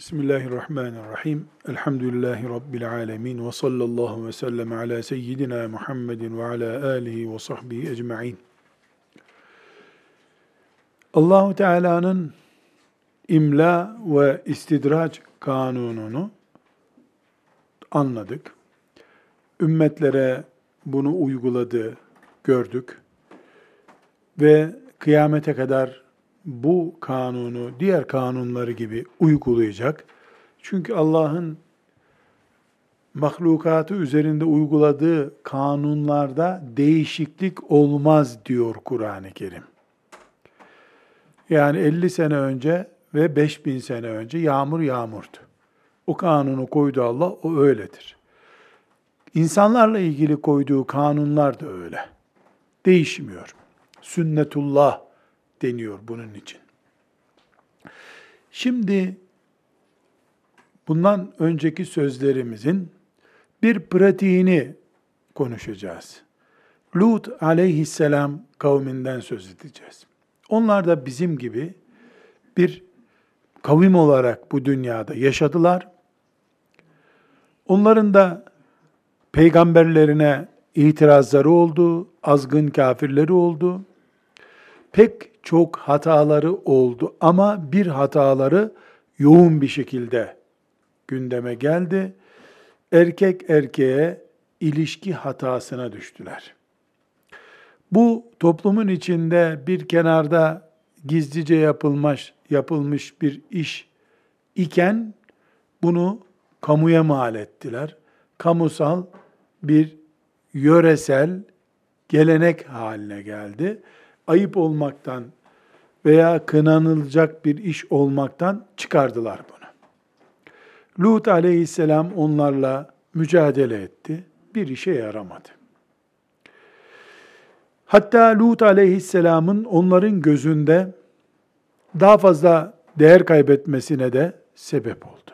Bismillahirrahmanirrahim. Elhamdülillahi Rabbil alemin. Ve sallallahu ve sellem ala seyyidina Muhammedin ve ala alihi ve sahbihi ecma'in. Allahu Teala'nın imla ve istidraç kanununu anladık. Ümmetlere bunu uyguladı, gördük. Ve kıyamete kadar bu kanunu diğer kanunları gibi uygulayacak. Çünkü Allah'ın mahlukatı üzerinde uyguladığı kanunlarda değişiklik olmaz diyor Kur'an-ı Kerim. Yani 50 sene önce ve 5000 sene önce yağmur yağmurdu. O kanunu koydu Allah, o öyledir. İnsanlarla ilgili koyduğu kanunlar da öyle. Değişmiyor. Sünnetullah deniyor bunun için. Şimdi bundan önceki sözlerimizin bir pratiğini konuşacağız. Lut aleyhisselam kavminden söz edeceğiz. Onlar da bizim gibi bir kavim olarak bu dünyada yaşadılar. Onların da peygamberlerine itirazları oldu, azgın kafirleri oldu. Pek çok hataları oldu ama bir hataları yoğun bir şekilde gündeme geldi. Erkek erkeğe ilişki hatasına düştüler. Bu toplumun içinde bir kenarda gizlice yapılmış yapılmış bir iş iken bunu kamuya mal ettiler. Kamusal bir yöresel gelenek haline geldi ayıp olmaktan veya kınanılacak bir iş olmaktan çıkardılar bunu. Lut aleyhisselam onlarla mücadele etti. Bir işe yaramadı. Hatta Lut aleyhisselamın onların gözünde daha fazla değer kaybetmesine de sebep oldu.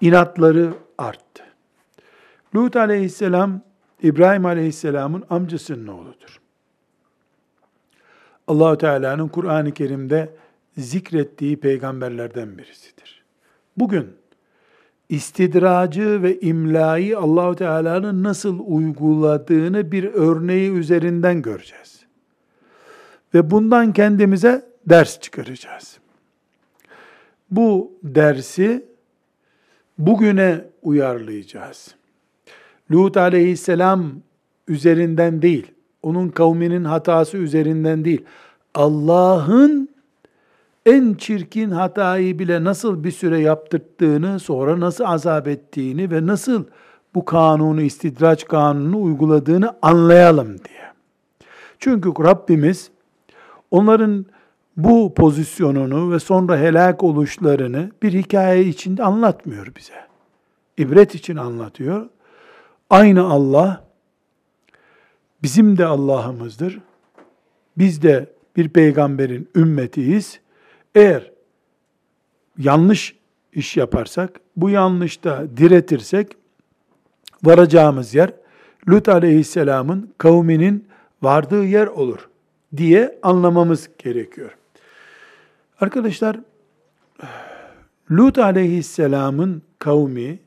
İnatları arttı. Lut aleyhisselam İbrahim aleyhisselamın amcasının oğludur. Allahu Teala'nın Kur'an-ı Kerim'de zikrettiği peygamberlerden birisidir. Bugün istidracı ve imlayı Allahu Teala'nın nasıl uyguladığını bir örneği üzerinden göreceğiz. Ve bundan kendimize ders çıkaracağız. Bu dersi bugüne uyarlayacağız. Lut aleyhisselam üzerinden değil, onun kavminin hatası üzerinden değil, Allah'ın en çirkin hatayı bile nasıl bir süre yaptırttığını, sonra nasıl azap ettiğini ve nasıl bu kanunu, istidraç kanunu uyguladığını anlayalım diye. Çünkü Rabbimiz onların bu pozisyonunu ve sonra helak oluşlarını bir hikaye içinde anlatmıyor bize. İbret için anlatıyor. Aynı Allah bizim de Allah'ımızdır. Biz de bir peygamberin ümmetiyiz. Eğer yanlış iş yaparsak, bu yanlışta diretirsek varacağımız yer Lut aleyhisselamın kavminin vardığı yer olur diye anlamamız gerekiyor. Arkadaşlar Lut aleyhisselamın kavmi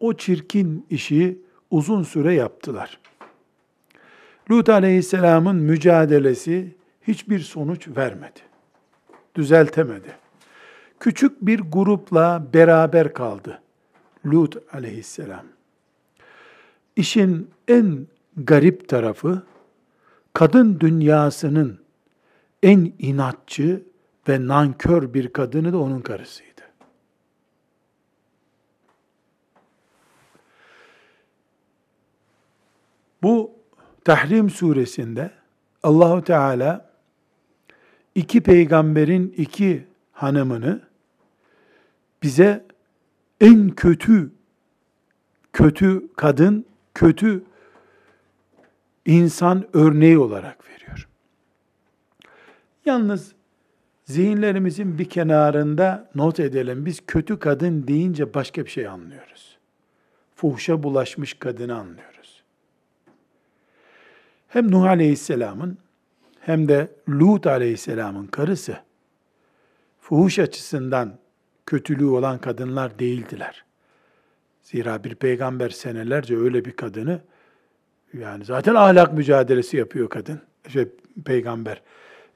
o çirkin işi uzun süre yaptılar. Lut aleyhisselamın mücadelesi hiçbir sonuç vermedi. Düzeltemedi. Küçük bir grupla beraber kaldı Lut aleyhisselam. İşin en garip tarafı kadın dünyasının en inatçı ve nankör bir kadını da onun karısıydı. Bu Tahrim suresinde Allahu Teala iki peygamberin iki hanımını bize en kötü kötü kadın, kötü insan örneği olarak veriyor. Yalnız zihinlerimizin bir kenarında not edelim. Biz kötü kadın deyince başka bir şey anlıyoruz. Fuhuşa bulaşmış kadını anlıyoruz hem Nuh Aleyhisselam'ın hem de Lut Aleyhisselam'ın karısı fuhuş açısından kötülüğü olan kadınlar değildiler. Zira bir peygamber senelerce öyle bir kadını yani zaten ahlak mücadelesi yapıyor kadın. Şey, peygamber.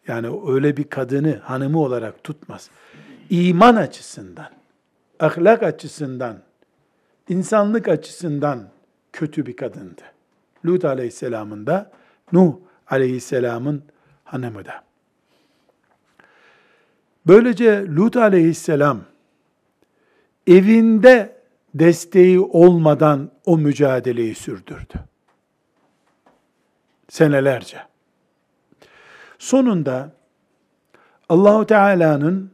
Yani öyle bir kadını hanımı olarak tutmaz. İman açısından, ahlak açısından, insanlık açısından kötü bir kadındı. Lut aleyhisselamın da, Nuh aleyhisselamın hanımı da. Böylece Lut aleyhisselam evinde desteği olmadan o mücadeleyi sürdürdü. Senelerce. Sonunda Allahu Teala'nın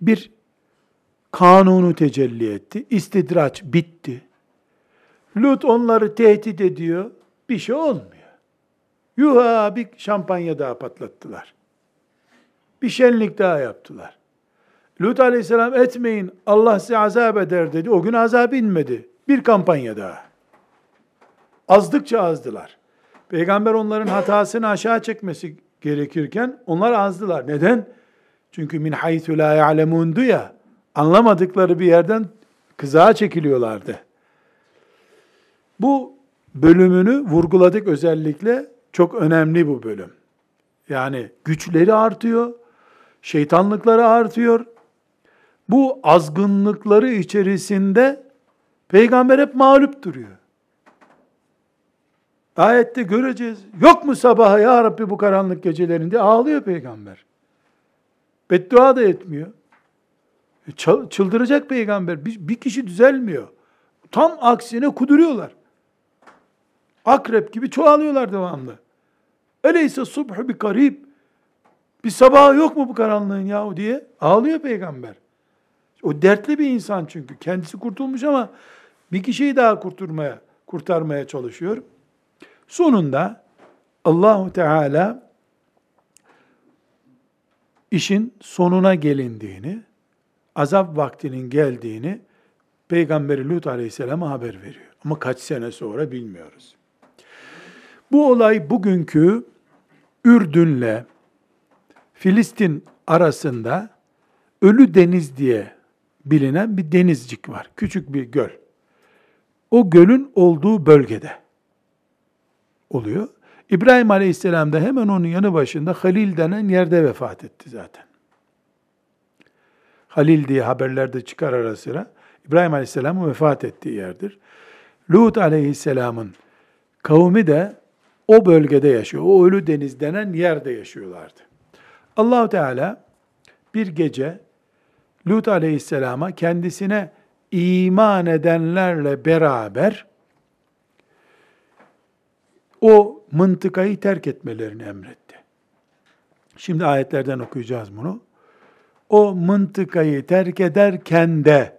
bir kanunu tecelli etti. İstidraç bitti. Lut onları tehdit ediyor. Bir şey olmuyor. Yuha bir şampanya daha patlattılar. Bir şenlik daha yaptılar. Lut aleyhisselam etmeyin Allah size azap eder dedi. O gün azap inmedi. Bir kampanya daha. Azdıkça azdılar. Peygamber onların hatasını aşağı çekmesi gerekirken onlar azdılar. Neden? Çünkü min haythu la ya'lemundu ya. Anlamadıkları bir yerden kızağa çekiliyorlardı. Bu bölümünü vurguladık özellikle. Çok önemli bu bölüm. Yani güçleri artıyor, şeytanlıkları artıyor. Bu azgınlıkları içerisinde peygamber hep mağlup duruyor. Ayette göreceğiz. Yok mu sabaha ya Rabbi bu karanlık gecelerinde? Ağlıyor peygamber. Beddua da etmiyor. E, çıldıracak peygamber. Bir, bir kişi düzelmiyor. Tam aksine kuduruyorlar. Akrep gibi çoğalıyorlar devamlı. Öyleyse subhu bir garip. Bir sabah yok mu bu karanlığın yahu diye ağlıyor peygamber. O dertli bir insan çünkü. Kendisi kurtulmuş ama bir kişiyi daha kurtarmaya, kurtarmaya çalışıyor. Sonunda Allahu Teala işin sonuna gelindiğini, azap vaktinin geldiğini Peygamberi Lut Aleyhisselam'a haber veriyor. Ama kaç sene sonra bilmiyoruz. Bu olay bugünkü Ürdün'le Filistin arasında Ölü Deniz diye bilinen bir denizcik var. Küçük bir göl. O gölün olduğu bölgede oluyor. İbrahim Aleyhisselam da hemen onun yanı başında Halil denen yerde vefat etti zaten. Halil diye haberlerde çıkar ara sıra. İbrahim Aleyhisselam'ın vefat ettiği yerdir. Lut Aleyhisselam'ın kavmi de o bölgede yaşıyor. O ölü deniz denen yerde yaşıyorlardı. Allahu Teala bir gece Lut Aleyhisselam'a kendisine iman edenlerle beraber o mıntıkayı terk etmelerini emretti. Şimdi ayetlerden okuyacağız bunu. O mıntıkayı terk ederken de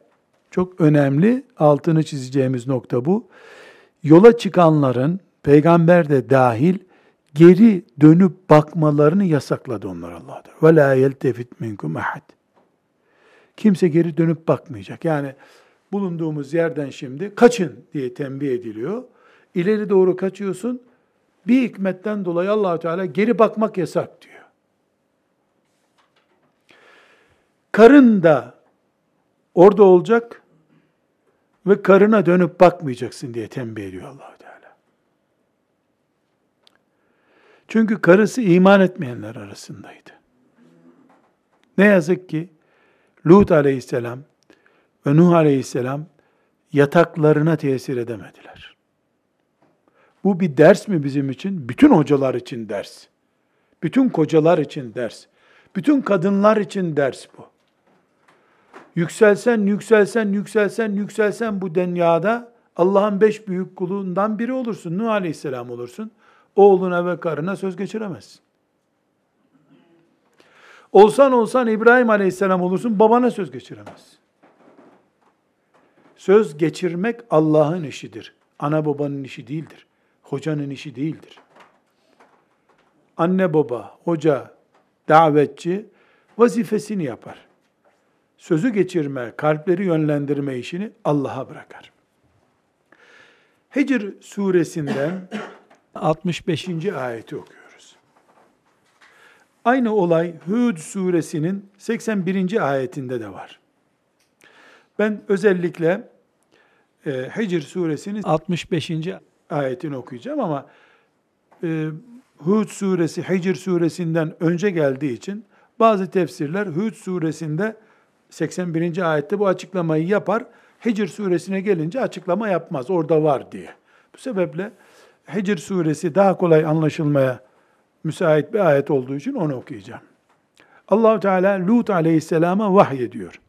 çok önemli altını çizeceğimiz nokta bu. Yola çıkanların peygamber de dahil geri dönüp bakmalarını yasakladı onlar Allah. Ve la yeltefit minkum ahad. Kimse geri dönüp bakmayacak. Yani bulunduğumuz yerden şimdi kaçın diye tembih ediliyor. İleri doğru kaçıyorsun. Bir hikmetten dolayı allah Teala geri bakmak yasak diyor. Karın da orada olacak ve karına dönüp bakmayacaksın diye tembih ediyor allah Teala. Çünkü karısı iman etmeyenler arasındaydı. Ne yazık ki Lut aleyhisselam ve Nuh aleyhisselam yataklarına tesir edemediler. Bu bir ders mi bizim için? Bütün hocalar için ders. Bütün kocalar için ders. Bütün kadınlar için ders bu. Yükselsen, yükselsen, yükselsen, yükselsen bu dünyada Allah'ın beş büyük kulundan biri olursun. Nuh Aleyhisselam olursun. Oğluna ve karına söz geçiremezsin. Olsan olsan İbrahim Aleyhisselam olursun, babana söz geçiremezsin. Söz geçirmek Allah'ın işidir. Ana babanın işi değildir hocanın işi değildir. Anne baba, hoca, davetçi vazifesini yapar. Sözü geçirme, kalpleri yönlendirme işini Allah'a bırakar. Hicr suresinden 65. ayeti okuyoruz. Aynı olay Hud suresinin 81. ayetinde de var. Ben özellikle e, Hicr suresinin 65. ayetini okuyacağım ama e, Hud suresi Hicr suresinden önce geldiği için bazı tefsirler Hud suresinde 81. ayette bu açıklamayı yapar. Hicr suresine gelince açıklama yapmaz. Orada var diye. Bu sebeple Hicr suresi daha kolay anlaşılmaya müsait bir ayet olduğu için onu okuyacağım. allah Teala Lut aleyhisselama vahy ediyor.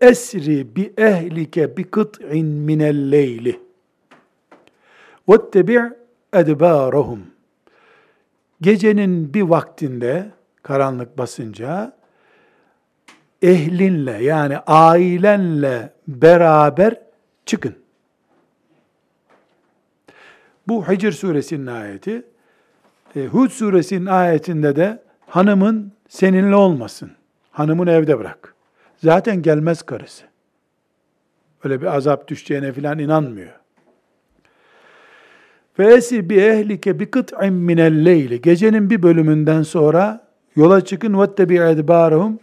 Esri bi ehlike bi kıt'in minel leyli ve tebi' edbârahum Gecenin bir vaktinde karanlık basınca ehlinle yani ailenle beraber çıkın. Bu Hicr suresinin ayeti. E, Hud suresinin ayetinde de hanımın seninle olmasın. Hanımın evde bırak. Zaten gelmez karısı. Öyle bir azap düşeceğine filan inanmıyor. Ve esir bi ehlike bi kıt'in minel. Gecenin bir bölümünden sonra yola çıkın ve tebi edbarahum.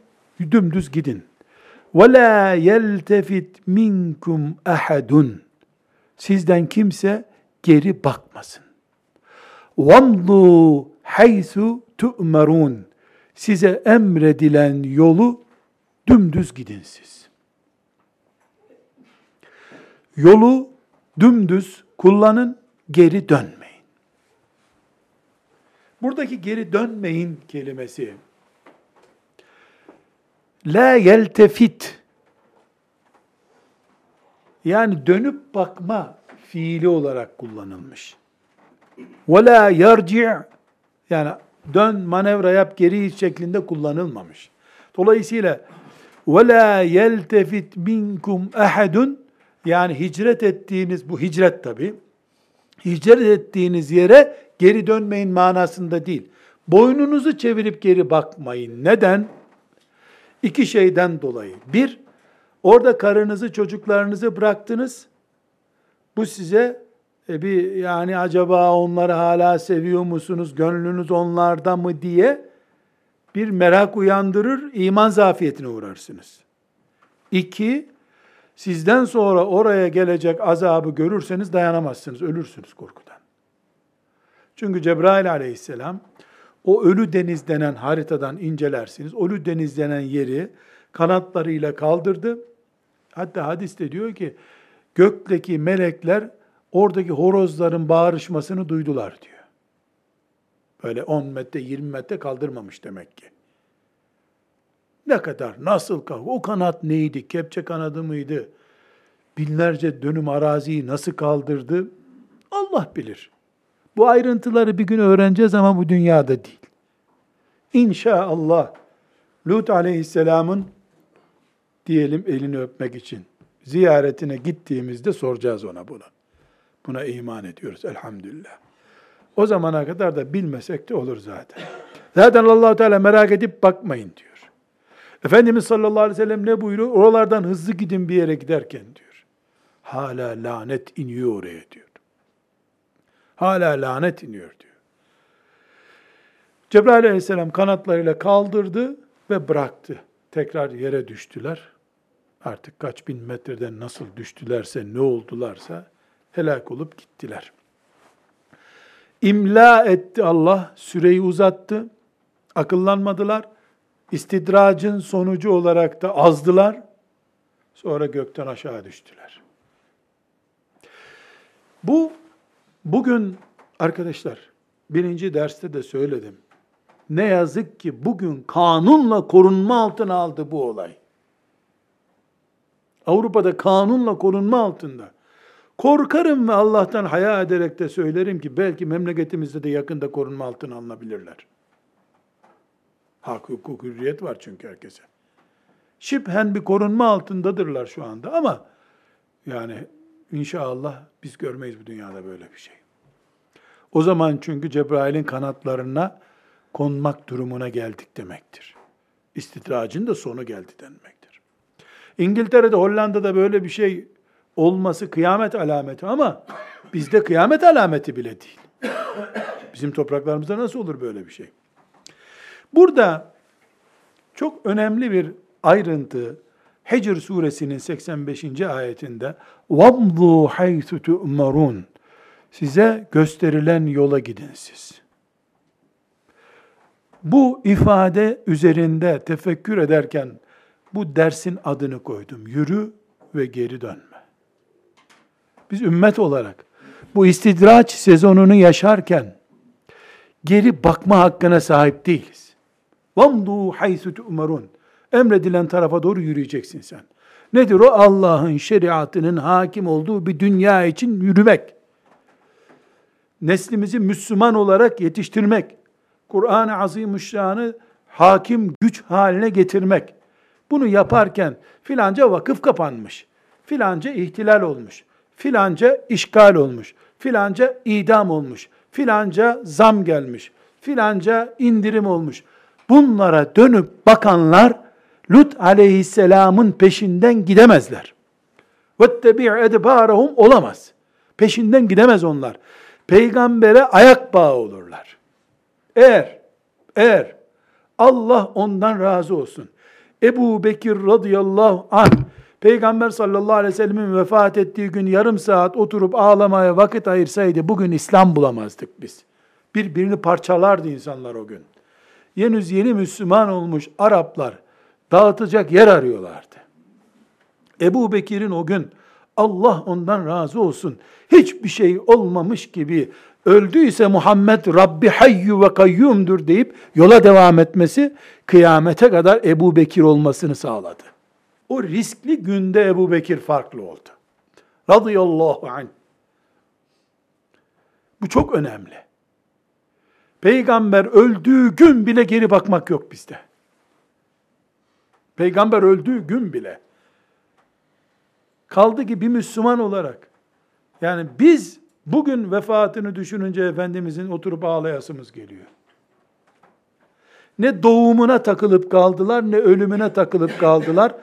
Dümdüz gidin. Ve la yeltefit minkum ahadun. Sizden kimse geri bakmasın. وَمْضُوا حَيْثُ تُؤْمَرُونَ Size emredilen yolu dümdüz gidin siz. Yolu dümdüz kullanın, geri dönmeyin. Buradaki geri dönmeyin kelimesi la yeltefit yani dönüp bakma fiili olarak kullanılmış. La yerci' yani dön manevra yap geri şeklinde kullanılmamış. Dolayısıyla la yeltefit minkum ahadun yani hicret ettiğiniz bu hicret tabi. Hicret ettiğiniz yere geri dönmeyin manasında değil. Boynunuzu çevirip geri bakmayın. Neden? İki şeyden dolayı. Bir, orada karınızı, çocuklarınızı bıraktınız. Bu size e bir yani acaba onları hala seviyor musunuz, gönlünüz onlarda mı diye bir merak uyandırır, iman zafiyetine uğrarsınız. İki, sizden sonra oraya gelecek azabı görürseniz dayanamazsınız, ölürsünüz korkudan. Çünkü Cebrail aleyhisselam o ölü deniz denen haritadan incelersiniz. Ölü deniz denen yeri kanatlarıyla kaldırdı. Hatta hadiste diyor ki gökteki melekler oradaki horozların bağırışmasını duydular diyor. Böyle 10 metre 20 metre kaldırmamış demek ki. Ne kadar, nasıl kalk? O kanat neydi? Kepçe kanadı mıydı? Binlerce dönüm araziyi nasıl kaldırdı? Allah bilir. Bu ayrıntıları bir gün öğreneceğiz ama bu dünyada değil. İnşallah Lut aleyhisselamın diyelim elini öpmek için ziyaretine gittiğimizde soracağız ona bunu. Buna iman ediyoruz elhamdülillah. O zamana kadar da bilmesek de olur zaten. Zaten allah Teala merak edip bakmayın diyor. Efendimiz sallallahu aleyhi ve sellem ne buyuruyor? Oralardan hızlı gidin bir yere giderken diyor. Hala lanet iniyor oraya diyor. Hala lanet iniyor diyor. Cebrail aleyhisselam kanatlarıyla kaldırdı ve bıraktı. Tekrar yere düştüler. Artık kaç bin metreden nasıl düştülerse, ne oldularsa helak olup gittiler. İmla etti Allah, süreyi uzattı. Akıllanmadılar. İstidracın sonucu olarak da azdılar. Sonra gökten aşağı düştüler. Bu Bugün arkadaşlar birinci derste de söyledim. Ne yazık ki bugün kanunla korunma altına aldı bu olay. Avrupa'da kanunla korunma altında. Korkarım ve Allah'tan haya ederek de söylerim ki belki memleketimizde de yakında korunma altına alınabilirler. Hak, hukuk, hürriyet var çünkü herkese. Şibhen bir korunma altındadırlar şu anda ama yani İnşallah biz görmeyiz bu dünyada böyle bir şey. O zaman çünkü Cebrail'in kanatlarına konmak durumuna geldik demektir. İstidracın da sonu geldi denmektir. İngiltere'de, Hollanda'da böyle bir şey olması kıyamet alameti ama bizde kıyamet alameti bile değil. Bizim topraklarımızda nasıl olur böyle bir şey? Burada çok önemli bir ayrıntı Hicr suresinin 85. ayetinde "Vamdu haythu tu'marun" Size gösterilen yola gidin siz. Bu ifade üzerinde tefekkür ederken bu dersin adını koydum. Yürü ve geri dönme. Biz ümmet olarak bu istidraç sezonunu yaşarken geri bakma hakkına sahip değiliz. Vamdu haysu tu'marun. Emredilen tarafa doğru yürüyeceksin sen. Nedir o? Allah'ın şeriatının hakim olduğu bir dünya için yürümek. Neslimizi Müslüman olarak yetiştirmek. Kur'an-ı Azimüşşan'ı hakim güç haline getirmek. Bunu yaparken filanca vakıf kapanmış, filanca ihtilal olmuş, filanca işgal olmuş, filanca idam olmuş, filanca zam gelmiş, filanca indirim olmuş. Bunlara dönüp bakanlar Lut aleyhisselamın peşinden gidemezler. وَاتَّبِعْ اَدْبَارَهُمْ olamaz. Peşinden gidemez onlar. Peygambere ayak bağı olurlar. Eğer, eğer Allah ondan razı olsun. Ebu Bekir radıyallahu anh Peygamber sallallahu aleyhi ve sellemin vefat ettiği gün yarım saat oturup ağlamaya vakit ayırsaydı bugün İslam bulamazdık biz. Birbirini parçalardı insanlar o gün. Henüz yeni Müslüman olmuş Araplar dağıtacak yer arıyorlardı. Ebu Bekir'in o gün Allah ondan razı olsun hiçbir şey olmamış gibi öldüyse Muhammed Rabbi hayyu ve kayyumdur deyip yola devam etmesi kıyamete kadar Ebu Bekir olmasını sağladı. O riskli günde Ebu Bekir farklı oldu. Radıyallahu anh. Bu çok önemli. Peygamber öldüğü gün bile geri bakmak yok bizde. Peygamber öldüğü gün bile. Kaldı ki bir Müslüman olarak yani biz bugün vefatını düşününce Efendimizin oturup ağlayasımız geliyor. Ne doğumuna takılıp kaldılar ne ölümüne takılıp kaldılar.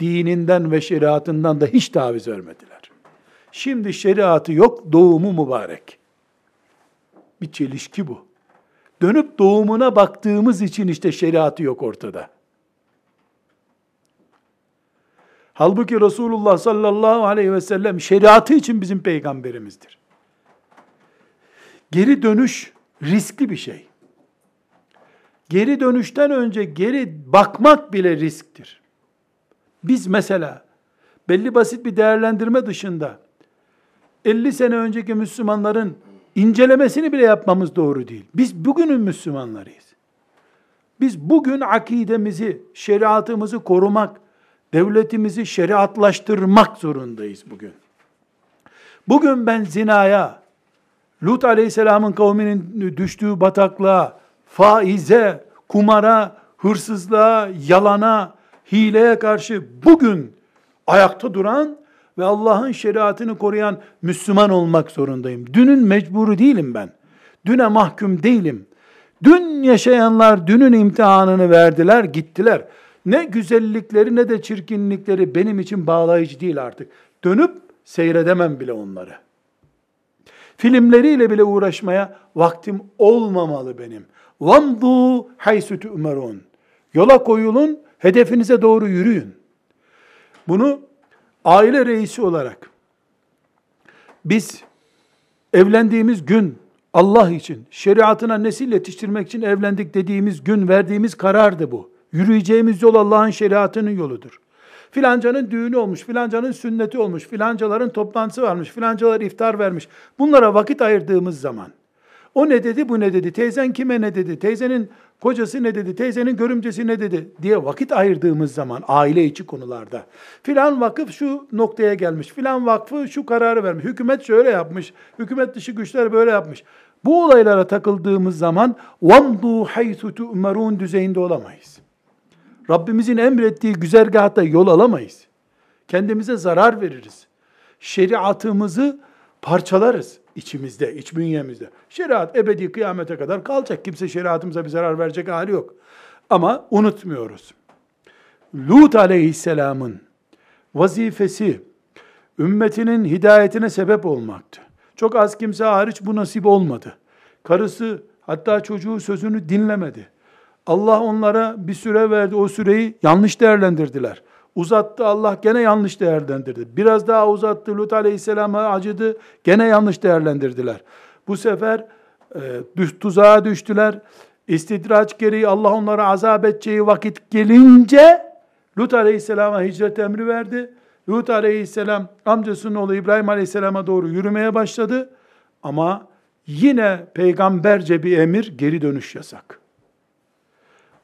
Dininden ve şeriatından da hiç taviz vermediler. Şimdi şeriatı yok, doğumu mübarek. Bir çelişki bu. Dönüp doğumuna baktığımız için işte şeriatı yok ortada. Halbuki Resulullah sallallahu aleyhi ve sellem şeriatı için bizim peygamberimizdir. Geri dönüş riskli bir şey. Geri dönüşten önce geri bakmak bile risktir. Biz mesela belli basit bir değerlendirme dışında 50 sene önceki Müslümanların incelemesini bile yapmamız doğru değil. Biz bugünün Müslümanlarıyız. Biz bugün akidemizi, şeriatımızı korumak, devletimizi şeriatlaştırmak zorundayız bugün. Bugün ben zinaya, Lut aleyhisselamın kavminin düştüğü bataklığa, faize, kumara, hırsızlığa, yalana, hileye karşı bugün ayakta duran ve Allah'ın şeriatını koruyan Müslüman olmak zorundayım. Dünün mecburu değilim ben. Düne mahkum değilim. Dün yaşayanlar dünün imtihanını verdiler, gittiler. Ne güzellikleri ne de çirkinlikleri benim için bağlayıcı değil artık. Dönüp seyredemem bile onları. Filmleriyle bile uğraşmaya vaktim olmamalı benim. Vamdu haysu tu'merun. Yola koyulun, hedefinize doğru yürüyün. Bunu aile reisi olarak biz evlendiğimiz gün Allah için, şeriatına nesil yetiştirmek için evlendik dediğimiz gün verdiğimiz karardı bu. Yürüyeceğimiz yol Allah'ın şeriatının yoludur. Filancanın düğünü olmuş, filancanın sünneti olmuş, filancaların toplantısı varmış, filancalar iftar vermiş. Bunlara vakit ayırdığımız zaman, o ne dedi, bu ne dedi, teyzen kime ne dedi, teyzenin kocası ne dedi, teyzenin görümcesi ne dedi diye vakit ayırdığımız zaman aile içi konularda filan vakıf şu noktaya gelmiş, filan vakfı şu kararı vermiş, hükümet şöyle yapmış, hükümet dışı güçler böyle yapmış. Bu olaylara takıldığımız zaman وَمْضُوا حَيْثُ تُؤْمَرُونَ düzeyinde olamayız. Rabbimizin emrettiği güzergahta yol alamayız. Kendimize zarar veririz. Şeriatımızı parçalarız içimizde, iç bünyemizde. Şeriat ebedi kıyamete kadar kalacak. Kimse şeriatımıza bir zarar verecek hali yok. Ama unutmuyoruz. Lut aleyhisselamın vazifesi ümmetinin hidayetine sebep olmaktı. Çok az kimse hariç bu nasip olmadı. Karısı hatta çocuğu sözünü dinlemedi. Allah onlara bir süre verdi. O süreyi yanlış değerlendirdiler. Uzattı Allah gene yanlış değerlendirdi. Biraz daha uzattı Lut Aleyhisselam'a acıdı. Gene yanlış değerlendirdiler. Bu sefer e, tuzağa düştüler. İstidraç gereği Allah onlara azap edeceği vakit gelince Lut Aleyhisselam'a hicret emri verdi. Lut Aleyhisselam amcasının oğlu İbrahim Aleyhisselam'a doğru yürümeye başladı. Ama yine peygamberce bir emir geri dönüş yasak.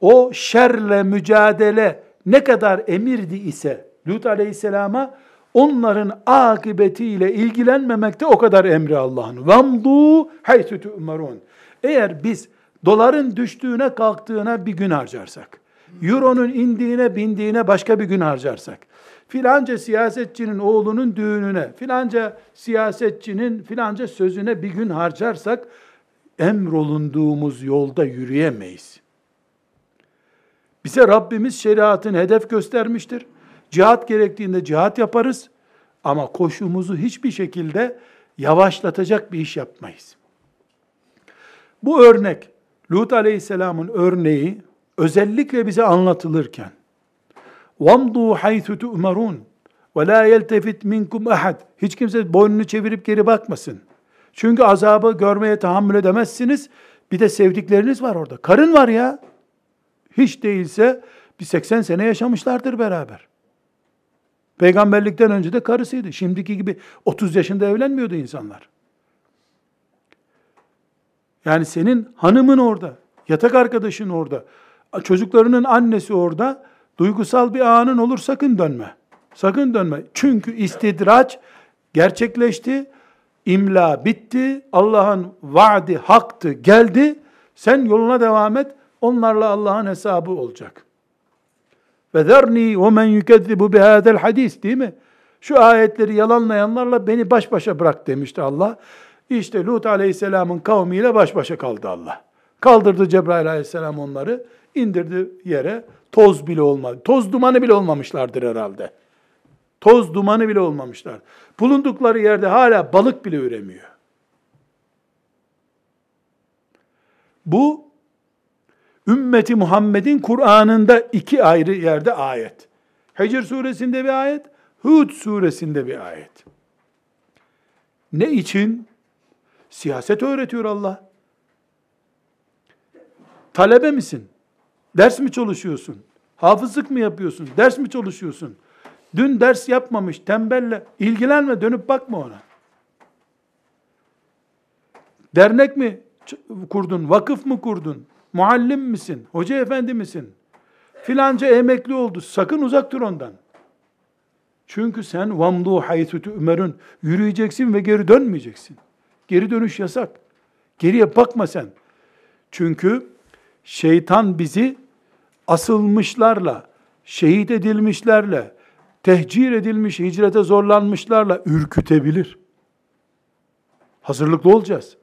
O şerle mücadele ne kadar emirdi ise Lut Aleyhisselam'a onların akıbetiyle ilgilenmemekte o kadar emri Allah'ın. Vamdu haythu tu'marun. Eğer biz doların düştüğüne kalktığına bir gün harcarsak, euronun indiğine bindiğine başka bir gün harcarsak, filanca siyasetçinin oğlunun düğününe, filanca siyasetçinin filanca sözüne bir gün harcarsak, emrolunduğumuz yolda yürüyemeyiz. Bize Rabbimiz şeriatın hedef göstermiştir. Cihat gerektiğinde cihat yaparız ama koşumuzu hiçbir şekilde yavaşlatacak bir iş yapmayız. Bu örnek Lut Aleyhisselam'ın örneği özellikle bize anlatılırken وَمْضُوا حَيْثُ تُؤْمَرُونَ وَلَا يَلْتَفِتْ مِنْكُمْ اَحَدٍ Hiç kimse boynunu çevirip geri bakmasın. Çünkü azabı görmeye tahammül edemezsiniz. Bir de sevdikleriniz var orada. Karın var ya. Hiç değilse bir 80 sene yaşamışlardır beraber. Peygamberlikten önce de karısıydı. Şimdiki gibi 30 yaşında evlenmiyordu insanlar. Yani senin hanımın orada, yatak arkadaşın orada, çocuklarının annesi orada, duygusal bir anın olur sakın dönme. Sakın dönme. Çünkü istidraç gerçekleşti, imla bitti, Allah'ın vaadi haktı, geldi, sen yoluna devam et, onlarla Allah'ın hesabı olacak. Ve zerni ve men yukezzibu bihadel hadis değil mi? Şu ayetleri yalanlayanlarla beni baş başa bırak demişti Allah. İşte Lut aleyhisselamın kavmiyle baş başa kaldı Allah. Kaldırdı Cebrail aleyhisselam onları, indirdi yere. Toz bile olmadı. Toz dumanı bile olmamışlardır herhalde. Toz dumanı bile olmamışlar. Bulundukları yerde hala balık bile üremiyor. Bu ümmeti Muhammed'in Kur'an'ında iki ayrı yerde ayet. Hicr suresinde bir ayet, Hud suresinde bir ayet. Ne için? Siyaset öğretiyor Allah. Talebe misin? Ders mi çalışıyorsun? Hafızlık mı yapıyorsun? Ders mi çalışıyorsun? Dün ders yapmamış, tembelle, ilgilenme, dönüp bakma ona. Dernek mi kurdun, vakıf mı kurdun, muallim misin, hoca efendi misin? Filanca emekli oldu, sakın uzak dur ondan. Çünkü sen vamdu haythu Ömer'ün yürüyeceksin ve geri dönmeyeceksin. Geri dönüş yasak. Geriye bakma sen. Çünkü şeytan bizi asılmışlarla, şehit edilmişlerle, tehcir edilmiş, hicrete zorlanmışlarla ürkütebilir. Hazırlıklı olacağız.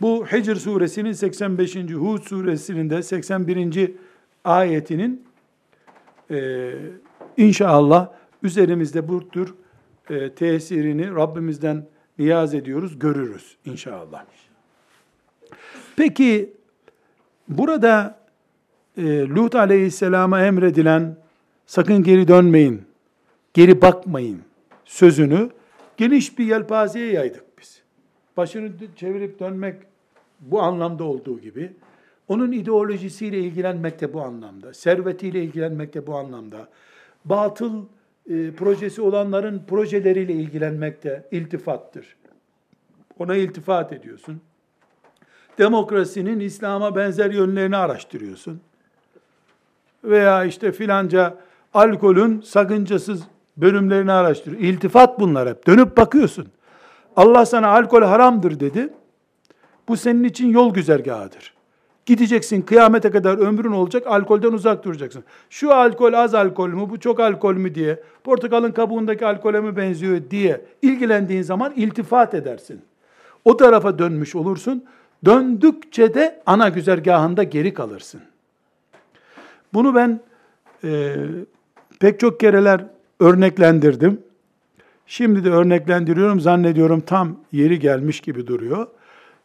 Bu Hicr suresinin 85. Hud suresinin de 81. ayetinin e, inşallah üzerimizde bu tür e, tesirini Rabbimizden niyaz ediyoruz, görürüz inşallah. Peki burada e, Lut aleyhisselama emredilen sakın geri dönmeyin, geri bakmayın sözünü geniş bir yelpazeye yaydık. Başını çevirip dönmek bu anlamda olduğu gibi, onun ideolojisiyle ilgilenmek de bu anlamda, servetiyle ilgilenmek de bu anlamda, batıl e, projesi olanların projeleriyle ilgilenmek de iltifattır. Ona iltifat ediyorsun. Demokrasinin İslam'a benzer yönlerini araştırıyorsun. Veya işte filanca alkolün sakıncasız bölümlerini araştırıyor. İltifat bunlar hep. Dönüp bakıyorsun. Allah sana alkol haramdır dedi. Bu senin için yol güzergahıdır. Gideceksin kıyamete kadar ömrün olacak, alkolden uzak duracaksın. Şu alkol az alkol mü, bu çok alkol mü diye, portakalın kabuğundaki alkole mi benziyor diye ilgilendiğin zaman iltifat edersin. O tarafa dönmüş olursun. Döndükçe de ana güzergahında geri kalırsın. Bunu ben e, pek çok kereler örneklendirdim. Şimdi de örneklendiriyorum, zannediyorum tam yeri gelmiş gibi duruyor.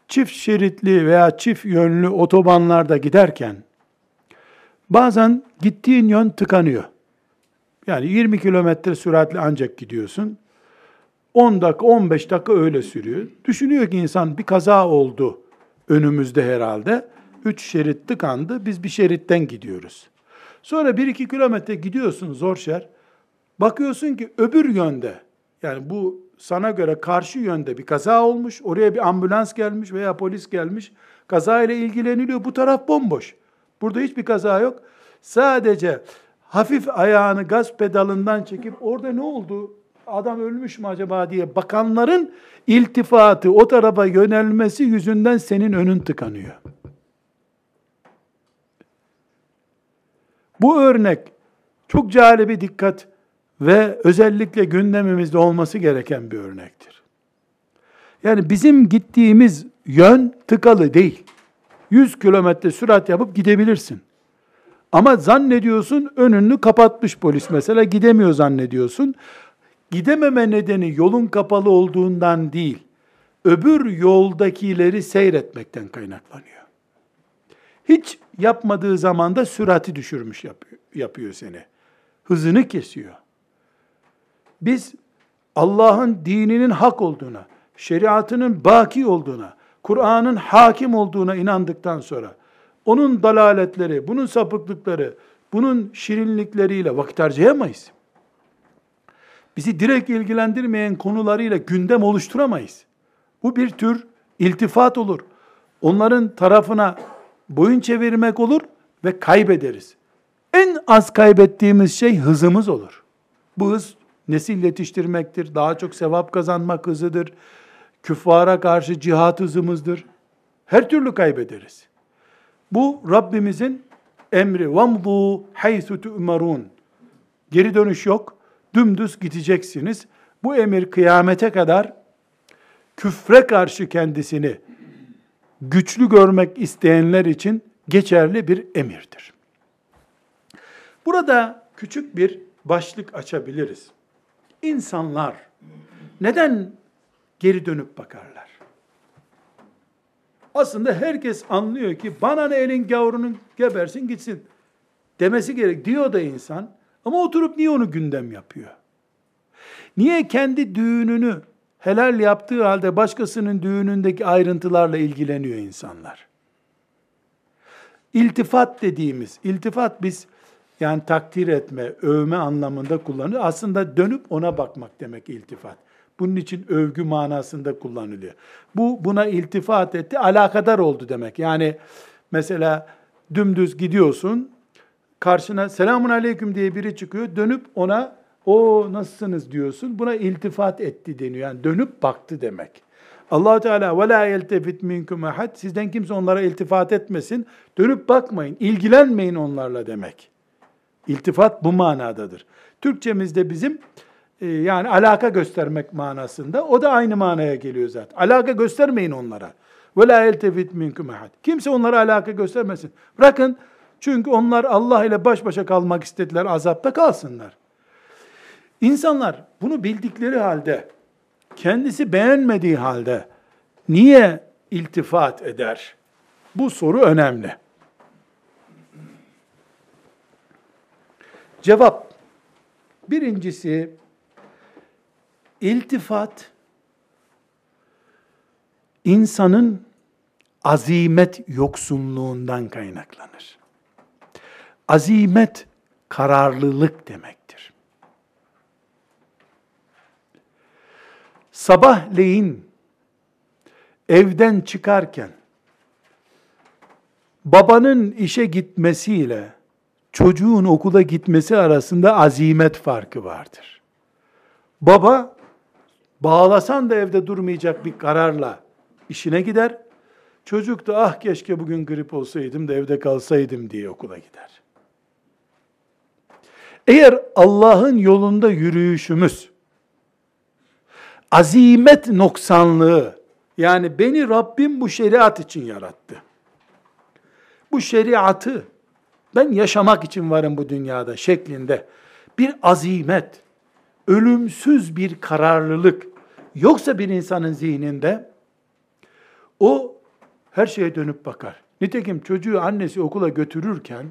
çift şeritli veya çift yönlü otobanlarda giderken bazen gittiğin yön tıkanıyor. Yani 20 kilometre süratle ancak gidiyorsun. 10 dakika, 15 dakika öyle sürüyor. Düşünüyor ki insan bir kaza oldu önümüzde herhalde. 3 şerit tıkandı, biz bir şeritten gidiyoruz. Sonra 1-2 kilometre gidiyorsun zor şer. Bakıyorsun ki öbür yönde, yani bu sana göre karşı yönde bir kaza olmuş, oraya bir ambulans gelmiş veya polis gelmiş, kaza ile ilgileniliyor, bu taraf bomboş. Burada hiçbir kaza yok. Sadece hafif ayağını gaz pedalından çekip orada ne oldu? Adam ölmüş mü acaba diye bakanların iltifatı o tarafa yönelmesi yüzünden senin önün tıkanıyor. Bu örnek çok calibi dikkat ve özellikle gündemimizde olması gereken bir örnektir. Yani bizim gittiğimiz yön tıkalı değil. 100 kilometre sürat yapıp gidebilirsin. Ama zannediyorsun önünü kapatmış polis mesela gidemiyor zannediyorsun. Gidememe nedeni yolun kapalı olduğundan değil, öbür yoldakileri seyretmekten kaynaklanıyor. Hiç yapmadığı zaman da sürati düşürmüş yapıyor, yapıyor seni. Hızını kesiyor. Biz Allah'ın dininin hak olduğuna, şeriatının baki olduğuna, Kur'an'ın hakim olduğuna inandıktan sonra onun dalaletleri, bunun sapıklıkları, bunun şirinlikleriyle vakit harcayamayız. Bizi direkt ilgilendirmeyen konularıyla gündem oluşturamayız. Bu bir tür iltifat olur. Onların tarafına boyun çevirmek olur ve kaybederiz. En az kaybettiğimiz şey hızımız olur. Bu hız nesil yetiştirmektir, daha çok sevap kazanmak hızıdır, küffara karşı cihat hızımızdır. Her türlü kaybederiz. Bu Rabbimizin emri. وَمْضُوا حَيْثُ تُؤْمَرُونَ Geri dönüş yok. Dümdüz gideceksiniz. Bu emir kıyamete kadar küfre karşı kendisini güçlü görmek isteyenler için geçerli bir emirdir. Burada küçük bir başlık açabiliriz. İnsanlar neden geri dönüp bakarlar? Aslında herkes anlıyor ki bana ne elin gavrunun gebersin gitsin demesi gerek diyor da insan ama oturup niye onu gündem yapıyor? Niye kendi düğününü helal yaptığı halde başkasının düğünündeki ayrıntılarla ilgileniyor insanlar? İltifat dediğimiz, iltifat biz yani takdir etme, övme anlamında kullanılıyor. Aslında dönüp ona bakmak demek iltifat. Bunun için övgü manasında kullanılıyor. Bu buna iltifat etti, alakadar oldu demek. Yani mesela dümdüz gidiyorsun, karşına selamun aleyküm diye biri çıkıyor, dönüp ona o nasılsınız diyorsun. Buna iltifat etti deniyor. Yani dönüp baktı demek. allah Teala ve la yeltefit minkum ahad. Sizden kimse onlara iltifat etmesin. Dönüp bakmayın, ilgilenmeyin onlarla demek. İltifat bu manadadır. Türkçemizde bizim e, yani alaka göstermek manasında o da aynı manaya geliyor zaten. Alaka göstermeyin onlara. Ve la eltefit minkum ahad. Kimse onlara alaka göstermesin. Bırakın çünkü onlar Allah ile baş başa kalmak istediler, azapta kalsınlar. İnsanlar bunu bildikleri halde, kendisi beğenmediği halde niye iltifat eder? Bu soru önemli. Cevap, birincisi iltifat insanın azimet yoksunluğundan kaynaklanır. Azimet kararlılık demektir. Sabahleyin evden çıkarken babanın işe gitmesiyle çocuğun okula gitmesi arasında azimet farkı vardır. Baba bağlasan da evde durmayacak bir kararla işine gider. Çocuk da ah keşke bugün grip olsaydım da evde kalsaydım diye okula gider. Eğer Allah'ın yolunda yürüyüşümüz, azimet noksanlığı, yani beni Rabbim bu şeriat için yarattı. Bu şeriatı ben yaşamak için varım bu dünyada şeklinde bir azimet, ölümsüz bir kararlılık yoksa bir insanın zihninde o Her şeye dönüp bakar. Nitekim çocuğu annesi okula götürürken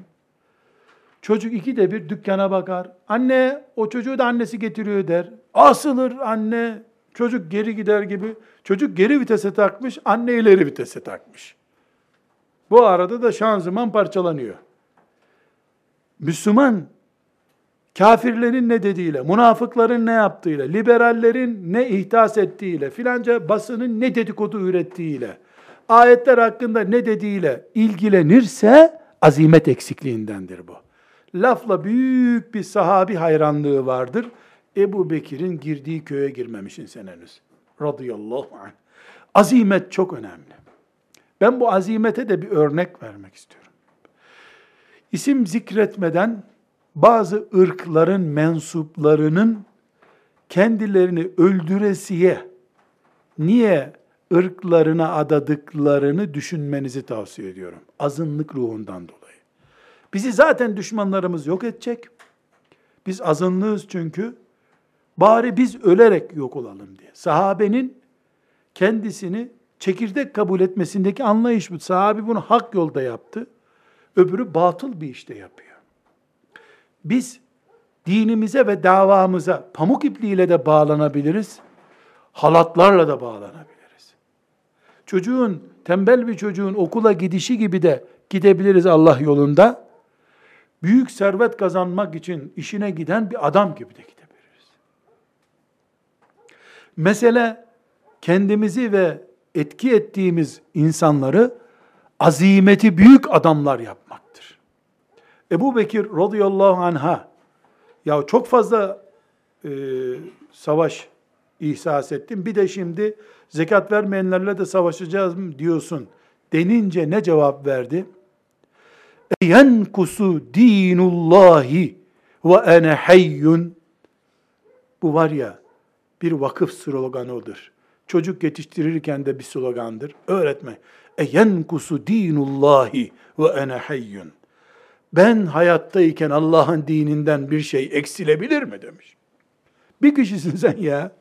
çocuk ikide bir dükkana bakar. Anne o çocuğu da annesi getiriyor der. Asılır anne. Çocuk geri gider gibi. Çocuk geri vitese takmış, anne ileri vitese takmış. Bu arada da şanzıman parçalanıyor. Müslüman kafirlerin ne dediğiyle, münafıkların ne yaptığıyla, liberallerin ne ihdas ettiğiyle, filanca basının ne dedikodu ürettiğiyle, ayetler hakkında ne dediğiyle ilgilenirse azimet eksikliğindendir bu. Lafla büyük bir sahabi hayranlığı vardır. Ebu Bekir'in girdiği köye girmemişsin sen henüz. Radıyallahu anh. Azimet çok önemli. Ben bu azimete de bir örnek vermek istiyorum. İsim zikretmeden bazı ırkların mensuplarının kendilerini öldüresiye niye ırklarına adadıklarını düşünmenizi tavsiye ediyorum. Azınlık ruhundan dolayı. Bizi zaten düşmanlarımız yok edecek. Biz azınlığız çünkü. Bari biz ölerek yok olalım diye. Sahabenin kendisini çekirdek kabul etmesindeki anlayış bu. Sahabi bunu hak yolda yaptı. Öbürü batıl bir işte yapıyor. Biz dinimize ve davamıza pamuk ipliğiyle de bağlanabiliriz. Halatlarla da bağlanabiliriz. Çocuğun, tembel bir çocuğun okula gidişi gibi de gidebiliriz Allah yolunda. Büyük servet kazanmak için işine giden bir adam gibi de gidebiliriz. Mesele kendimizi ve etki ettiğimiz insanları azimeti büyük adamlar yapmaktır. Ebu Bekir radıyallahu anha ya çok fazla e, savaş ihsas ettim. Bir de şimdi zekat vermeyenlerle de savaşacağız mı diyorsun denince ne cevap verdi? Yenkusu dinullahi ve ene hayyun. Bu var ya bir vakıf sloganıdır. Çocuk yetiştirirken de bir slogandır. Öğretme. Eyenkusu dinullahi ve ene hayyun. Ben hayattayken Allah'ın dininden bir şey eksilebilir mi demiş. Bir kişisin sen ya.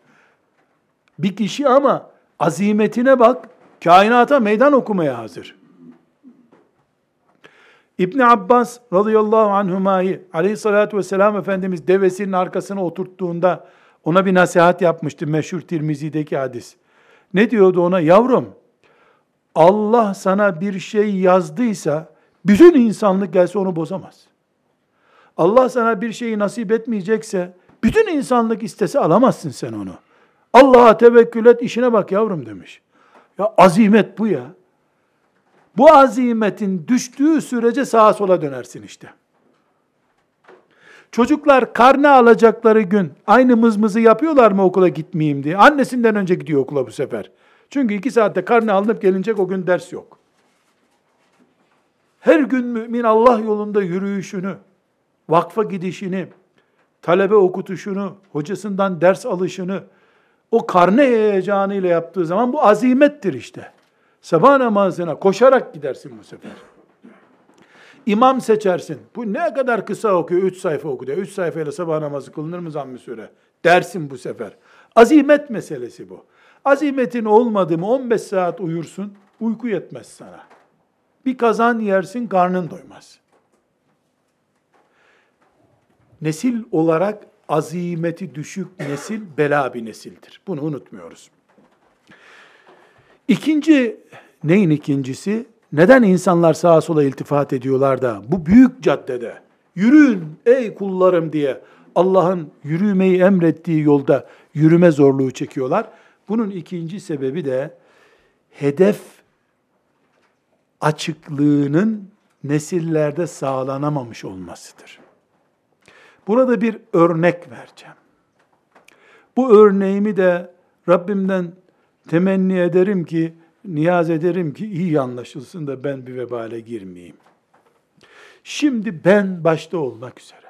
Bir kişi ama azimetine bak, kainata meydan okumaya hazır. İbn Abbas radıyallahu anhumayı aleyhissalatü vesselam Efendimiz devesinin arkasına oturttuğunda ona bir nasihat yapmıştı meşhur Tirmizi'deki hadis. Ne diyordu ona? Yavrum, Allah sana bir şey yazdıysa, bütün insanlık gelse onu bozamaz. Allah sana bir şeyi nasip etmeyecekse, bütün insanlık istese alamazsın sen onu. Allah'a tevekkül et, işine bak yavrum demiş. Ya azimet bu ya. Bu azimetin düştüğü sürece sağa sola dönersin işte. Çocuklar karne alacakları gün aynı mızmızı yapıyorlar mı okula gitmeyeyim diye. Annesinden önce gidiyor okula bu sefer. Çünkü iki saatte karne alınıp gelinecek o gün ders yok. Her gün mümin Allah yolunda yürüyüşünü, vakfa gidişini, talebe okutuşunu, hocasından ders alışını, o karne heyecanıyla yaptığı zaman bu azimettir işte. Sabah namazına koşarak gidersin bu sefer. İmam seçersin. Bu ne kadar kısa okuyor? Üç sayfa okuyor. Üç sayfayla sabah namazı kılınır mı zamm-ı süre? Dersin bu sefer. Azimet meselesi bu. Azimetin olmadı mı 15 saat uyursun, uyku yetmez sana. Bir kazan yersin, karnın doymaz. Nesil olarak azimeti düşük nesil bela bir nesildir. Bunu unutmuyoruz. İkinci, neyin ikincisi? Neden insanlar sağa sola iltifat ediyorlar da bu büyük caddede yürüyün ey kullarım diye Allah'ın yürümeyi emrettiği yolda yürüme zorluğu çekiyorlar. Bunun ikinci sebebi de hedef açıklığının nesillerde sağlanamamış olmasıdır. Burada bir örnek vereceğim. Bu örneğimi de Rabbimden temenni ederim ki niyaz ederim ki iyi anlaşılsın da ben bir vebale girmeyeyim. Şimdi ben başta olmak üzere.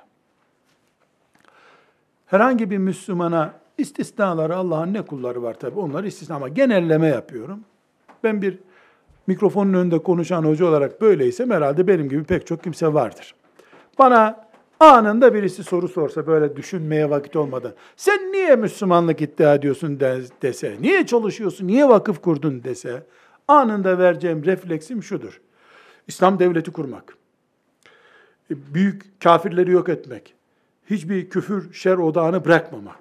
Herhangi bir Müslümana istisnaları Allah'ın ne kulları var tabi onlar istisna ama genelleme yapıyorum. Ben bir mikrofonun önünde konuşan hoca olarak böyleysem herhalde benim gibi pek çok kimse vardır. Bana anında birisi soru sorsa böyle düşünmeye vakit olmadan sen niye Müslümanlık iddia ediyorsun dese, niye çalışıyorsun, niye vakıf kurdun dese Anında vereceğim refleksim şudur. İslam devleti kurmak. Büyük kafirleri yok etmek. Hiçbir küfür, şer odağını bırakmamak.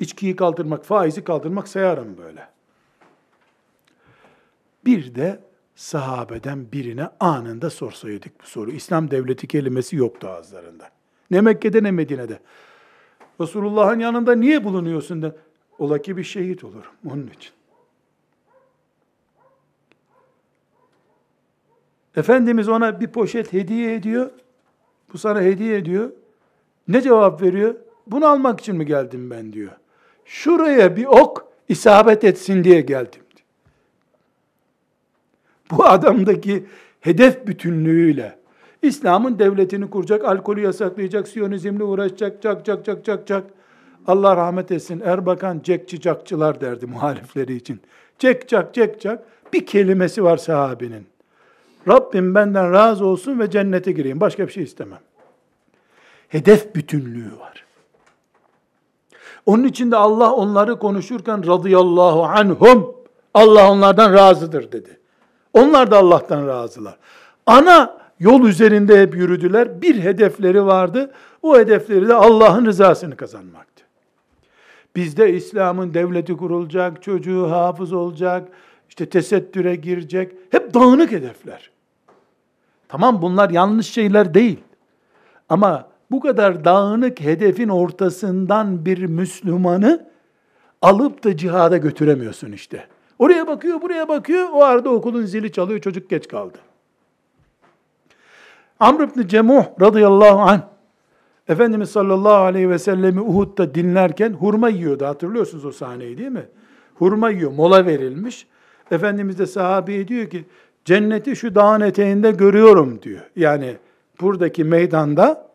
İçkiyi kaldırmak, faizi kaldırmak sayarım böyle. Bir de sahabeden birine anında sorsaydık bu soru. İslam devleti kelimesi yoktu ağızlarında. Ne Mekke'de ne Medine'de. Resulullah'ın yanında niye bulunuyorsun de. Ola ki bir şehit olur onun için. Efendimiz ona bir poşet hediye ediyor. Bu sana hediye ediyor. Ne cevap veriyor? Bunu almak için mi geldim ben diyor. Şuraya bir ok isabet etsin diye geldim. Bu adamdaki hedef bütünlüğüyle İslam'ın devletini kuracak, alkolü yasaklayacak, Siyonizmle uğraşacak, çak çak çak çak çak. Allah rahmet etsin Erbakan cekçi cakçılar derdi muhalifleri için. Cek çak cek çak bir kelimesi var sahabinin. Rabbim benden razı olsun ve cennete gireyim. Başka bir şey istemem. Hedef bütünlüğü var. Onun için de Allah onları konuşurken radıyallahu anhum Allah onlardan razıdır dedi. Onlar da Allah'tan razılar. Ana yol üzerinde hep yürüdüler. Bir hedefleri vardı. O hedefleri de Allah'ın rızasını kazanmaktı. Bizde İslam'ın devleti kurulacak, çocuğu hafız olacak, işte tesettüre girecek. Hep dağınık hedefler. Tamam bunlar yanlış şeyler değil. Ama bu kadar dağınık hedefin ortasından bir Müslümanı alıp da cihada götüremiyorsun işte. Oraya bakıyor, buraya bakıyor. O arada okulun zili çalıyor, çocuk geç kaldı. Amr ibn Cemuh radıyallahu anh Efendimiz sallallahu aleyhi ve sellemi Uhud'da dinlerken hurma yiyordu. Hatırlıyorsunuz o sahneyi değil mi? Hurma yiyor, mola verilmiş. Efendimiz de sahabeye diyor ki, cenneti şu dağın eteğinde görüyorum diyor. Yani buradaki meydanda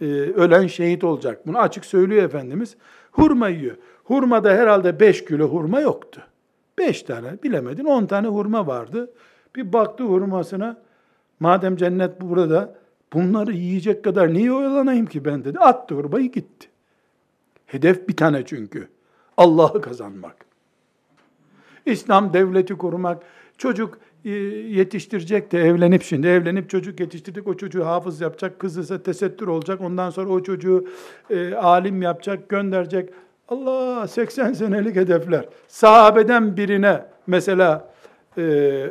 e, ölen şehit olacak. Bunu açık söylüyor Efendimiz. Hurma yiyor. Hurmada herhalde beş kilo hurma yoktu. Beş tane bilemedin on tane hurma vardı. Bir baktı hurmasına madem cennet burada bunları yiyecek kadar niye oyalanayım ki ben dedi. Attı hurmayı gitti. Hedef bir tane çünkü. Allah'ı kazanmak. İslam devleti kurmak. Çocuk e, yetiştirecek de evlenip şimdi evlenip çocuk yetiştirdik o çocuğu hafız yapacak kız ise tesettür olacak ondan sonra o çocuğu e, alim yapacak gönderecek Allah 80 senelik hedefler. Sahabeden birine mesela e,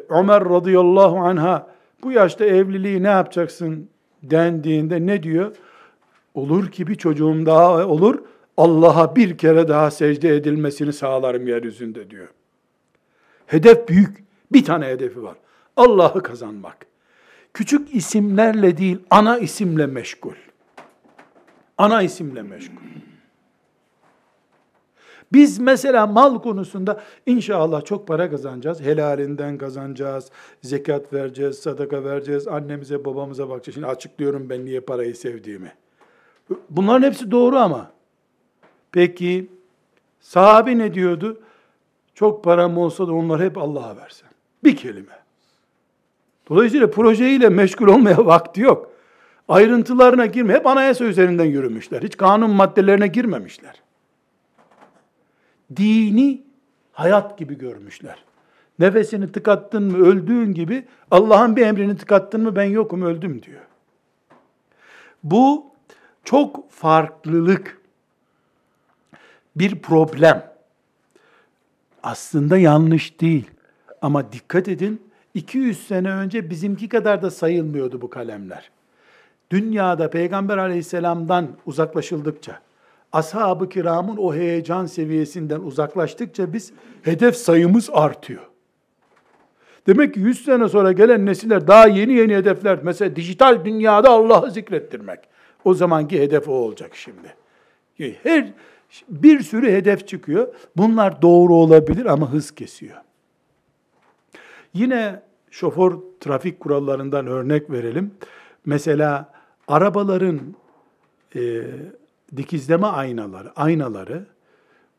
Ömer radıyallahu anha bu yaşta evliliği ne yapacaksın dendiğinde ne diyor? Olur ki bir çocuğum daha olur. Allah'a bir kere daha secde edilmesini sağlarım yeryüzünde diyor. Hedef büyük. Bir tane hedefi var. Allah'ı kazanmak. Küçük isimlerle değil, ana isimle meşgul. Ana isimle meşgul. Biz mesela mal konusunda inşallah çok para kazanacağız. Helalinden kazanacağız. Zekat vereceğiz, sadaka vereceğiz. Annemize, babamıza bakacağız. Şimdi açıklıyorum ben niye parayı sevdiğimi. Bunların hepsi doğru ama. Peki sahabe ne diyordu? Çok param olsa da onları hep Allah'a versen. Bir kelime. Dolayısıyla projeyle meşgul olmaya vakti yok. Ayrıntılarına girme. Hep anayasa üzerinden yürümüşler. Hiç kanun maddelerine girmemişler dini hayat gibi görmüşler. Nefesini tıkattın mı öldüğün gibi Allah'ın bir emrini tıkattın mı ben yokum öldüm diyor. Bu çok farklılık bir problem. Aslında yanlış değil. Ama dikkat edin 200 sene önce bizimki kadar da sayılmıyordu bu kalemler. Dünyada Peygamber aleyhisselamdan uzaklaşıldıkça, ashab-ı kiramın o heyecan seviyesinden uzaklaştıkça biz hedef sayımız artıyor. Demek ki 100 sene sonra gelen nesiller daha yeni yeni hedefler. Mesela dijital dünyada Allah'ı zikrettirmek. O zamanki hedef o olacak şimdi. Her bir sürü hedef çıkıyor. Bunlar doğru olabilir ama hız kesiyor. Yine şoför trafik kurallarından örnek verelim. Mesela arabaların e, dikizleme aynaları, aynaları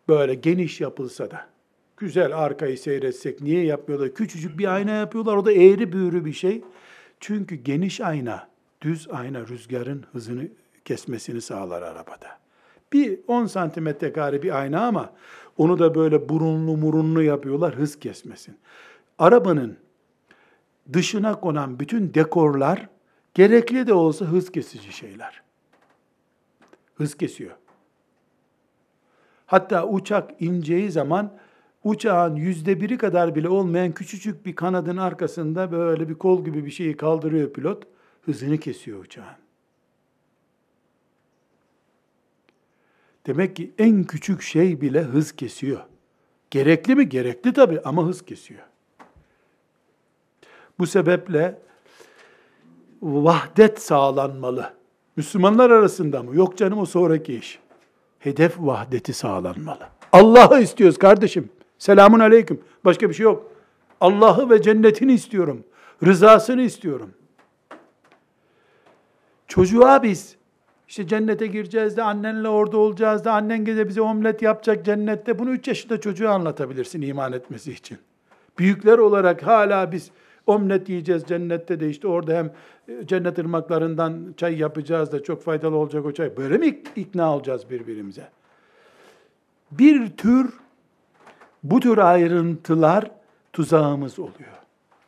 böyle geniş yapılsa da güzel arkayı seyretsek niye yapmıyorlar? Küçücük bir ayna yapıyorlar. O da eğri büğrü bir şey. Çünkü geniş ayna, düz ayna rüzgarın hızını kesmesini sağlar arabada. Bir 10 santimetre kare bir ayna ama onu da böyle burunlu murunlu yapıyorlar hız kesmesin. arabanın dışına konan bütün dekorlar gerekli de olsa hız kesici şeyler. Hız kesiyor. Hatta uçak ineceği zaman uçağın yüzde biri kadar bile olmayan küçücük bir kanadın arkasında böyle bir kol gibi bir şeyi kaldırıyor pilot. Hızını kesiyor uçağın. Demek ki en küçük şey bile hız kesiyor. Gerekli mi? Gerekli tabii ama hız kesiyor. Bu sebeple vahdet sağlanmalı. Müslümanlar arasında mı? Yok canım o sonraki iş. Hedef vahdeti sağlanmalı. Allah'ı istiyoruz kardeşim. Selamun aleyküm. Başka bir şey yok. Allah'ı ve cennetini istiyorum. Rızasını istiyorum. Çocuğa biz işte cennete gireceğiz de annenle orada olacağız da annen gece bize omlet yapacak cennette. Bunu 3 yaşında çocuğa anlatabilirsin iman etmesi için. Büyükler olarak hala biz omlet yiyeceğiz cennette de işte orada hem e, cennet ırmaklarından çay yapacağız da çok faydalı olacak o çay. Böyle mi ikna olacağız birbirimize? Bir tür bu tür ayrıntılar tuzağımız oluyor.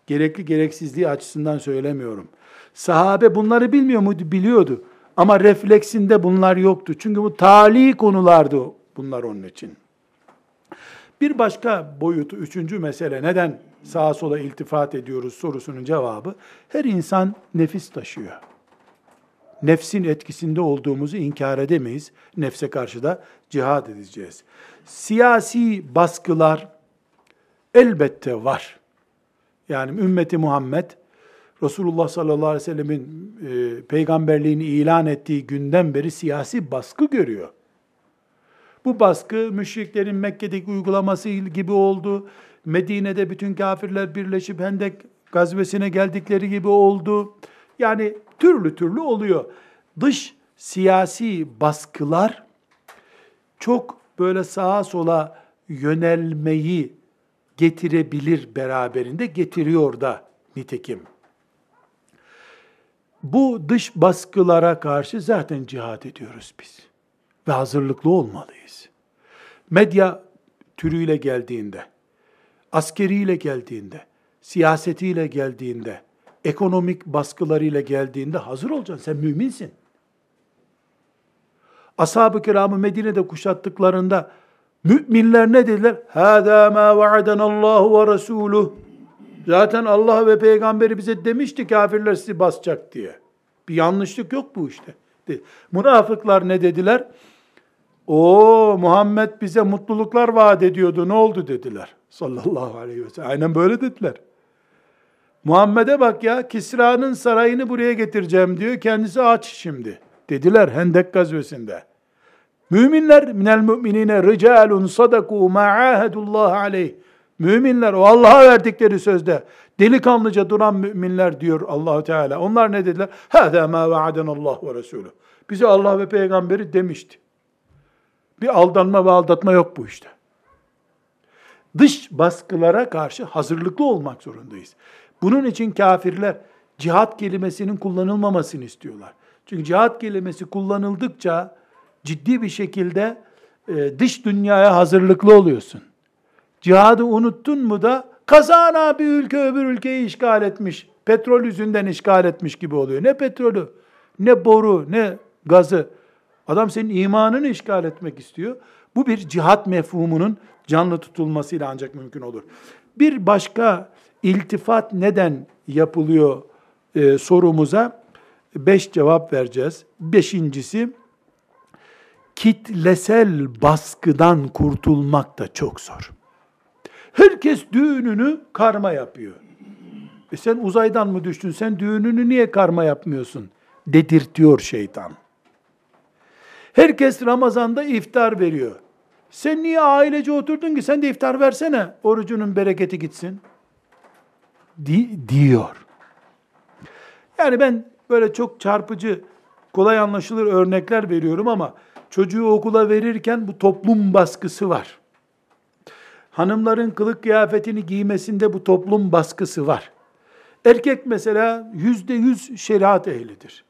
Gerekli gereksizliği açısından söylemiyorum. Sahabe bunları bilmiyor muydu? Biliyordu. Ama refleksinde bunlar yoktu. Çünkü bu tali konulardı bunlar onun için. Bir başka boyutu, üçüncü mesele neden sağa sola iltifat ediyoruz sorusunun cevabı, her insan nefis taşıyor. Nefsin etkisinde olduğumuzu inkar edemeyiz. Nefse karşı da cihad edeceğiz. Siyasi baskılar elbette var. Yani ümmeti Muhammed Resulullah sallallahu aleyhi ve sellemin e, peygamberliğini ilan ettiği günden beri siyasi baskı görüyor. Bu baskı müşriklerin Mekke'deki uygulaması gibi oldu. Medine'de bütün kafirler birleşip Hendek gazvesine geldikleri gibi oldu. Yani türlü türlü oluyor. Dış siyasi baskılar çok böyle sağa sola yönelmeyi getirebilir beraberinde getiriyor da nitekim. Bu dış baskılara karşı zaten cihad ediyoruz biz ve hazırlıklı olmalıyız. Medya türüyle geldiğinde, askeriyle geldiğinde, siyasetiyle geldiğinde, ekonomik baskılarıyla geldiğinde hazır olacaksın. Sen müminsin. Ashab-ı kiramı Medine'de kuşattıklarında müminler ne dediler? Hâdâ mâ vaadena Allahu ve Resûluh. Zaten Allah ve peygamberi bize demişti kafirler sizi basacak diye. Bir yanlışlık yok bu işte. Münafıklar ne dediler? O Muhammed bize mutluluklar vaat ediyordu. Ne oldu dediler. Sallallahu aleyhi ve sellem. Aynen böyle dediler. Muhammed'e bak ya Kisra'nın sarayını buraya getireceğim diyor. Kendisi aç şimdi. Dediler Hendek gazvesinde. Müminler minel müminine ricalun sadaku ma ahadullah aleyh. Müminler o Allah'a verdikleri sözde delikanlıca duran müminler diyor Allahu Teala. Onlar ne dediler? Hâzâ mâ Allah ve Resulü. Bize Allah ve peygamberi demişti. Bir aldanma ve aldatma yok bu işte. Dış baskılara karşı hazırlıklı olmak zorundayız. Bunun için kafirler cihat kelimesinin kullanılmamasını istiyorlar. Çünkü cihat kelimesi kullanıldıkça ciddi bir şekilde e, dış dünyaya hazırlıklı oluyorsun. Cihadı unuttun mu da kazana bir ülke öbür ülkeyi işgal etmiş, petrol yüzünden işgal etmiş gibi oluyor. Ne petrolü, ne boru, ne gazı. Adam senin imanını işgal etmek istiyor. Bu bir cihat mefhumunun canlı tutulmasıyla ancak mümkün olur. Bir başka iltifat neden yapılıyor e, sorumuza beş cevap vereceğiz. Beşincisi, kitlesel baskıdan kurtulmak da çok zor. Herkes düğününü karma yapıyor. E sen uzaydan mı düştün? Sen düğününü niye karma yapmıyorsun? Dedirtiyor şeytan. Herkes Ramazan'da iftar veriyor. Sen niye ailece oturdun ki? Sen de iftar versene. Orucunun bereketi gitsin. Di diyor. Yani ben böyle çok çarpıcı, kolay anlaşılır örnekler veriyorum ama çocuğu okula verirken bu toplum baskısı var. Hanımların kılık kıyafetini giymesinde bu toplum baskısı var. Erkek mesela yüzde yüz şeriat ehlidir.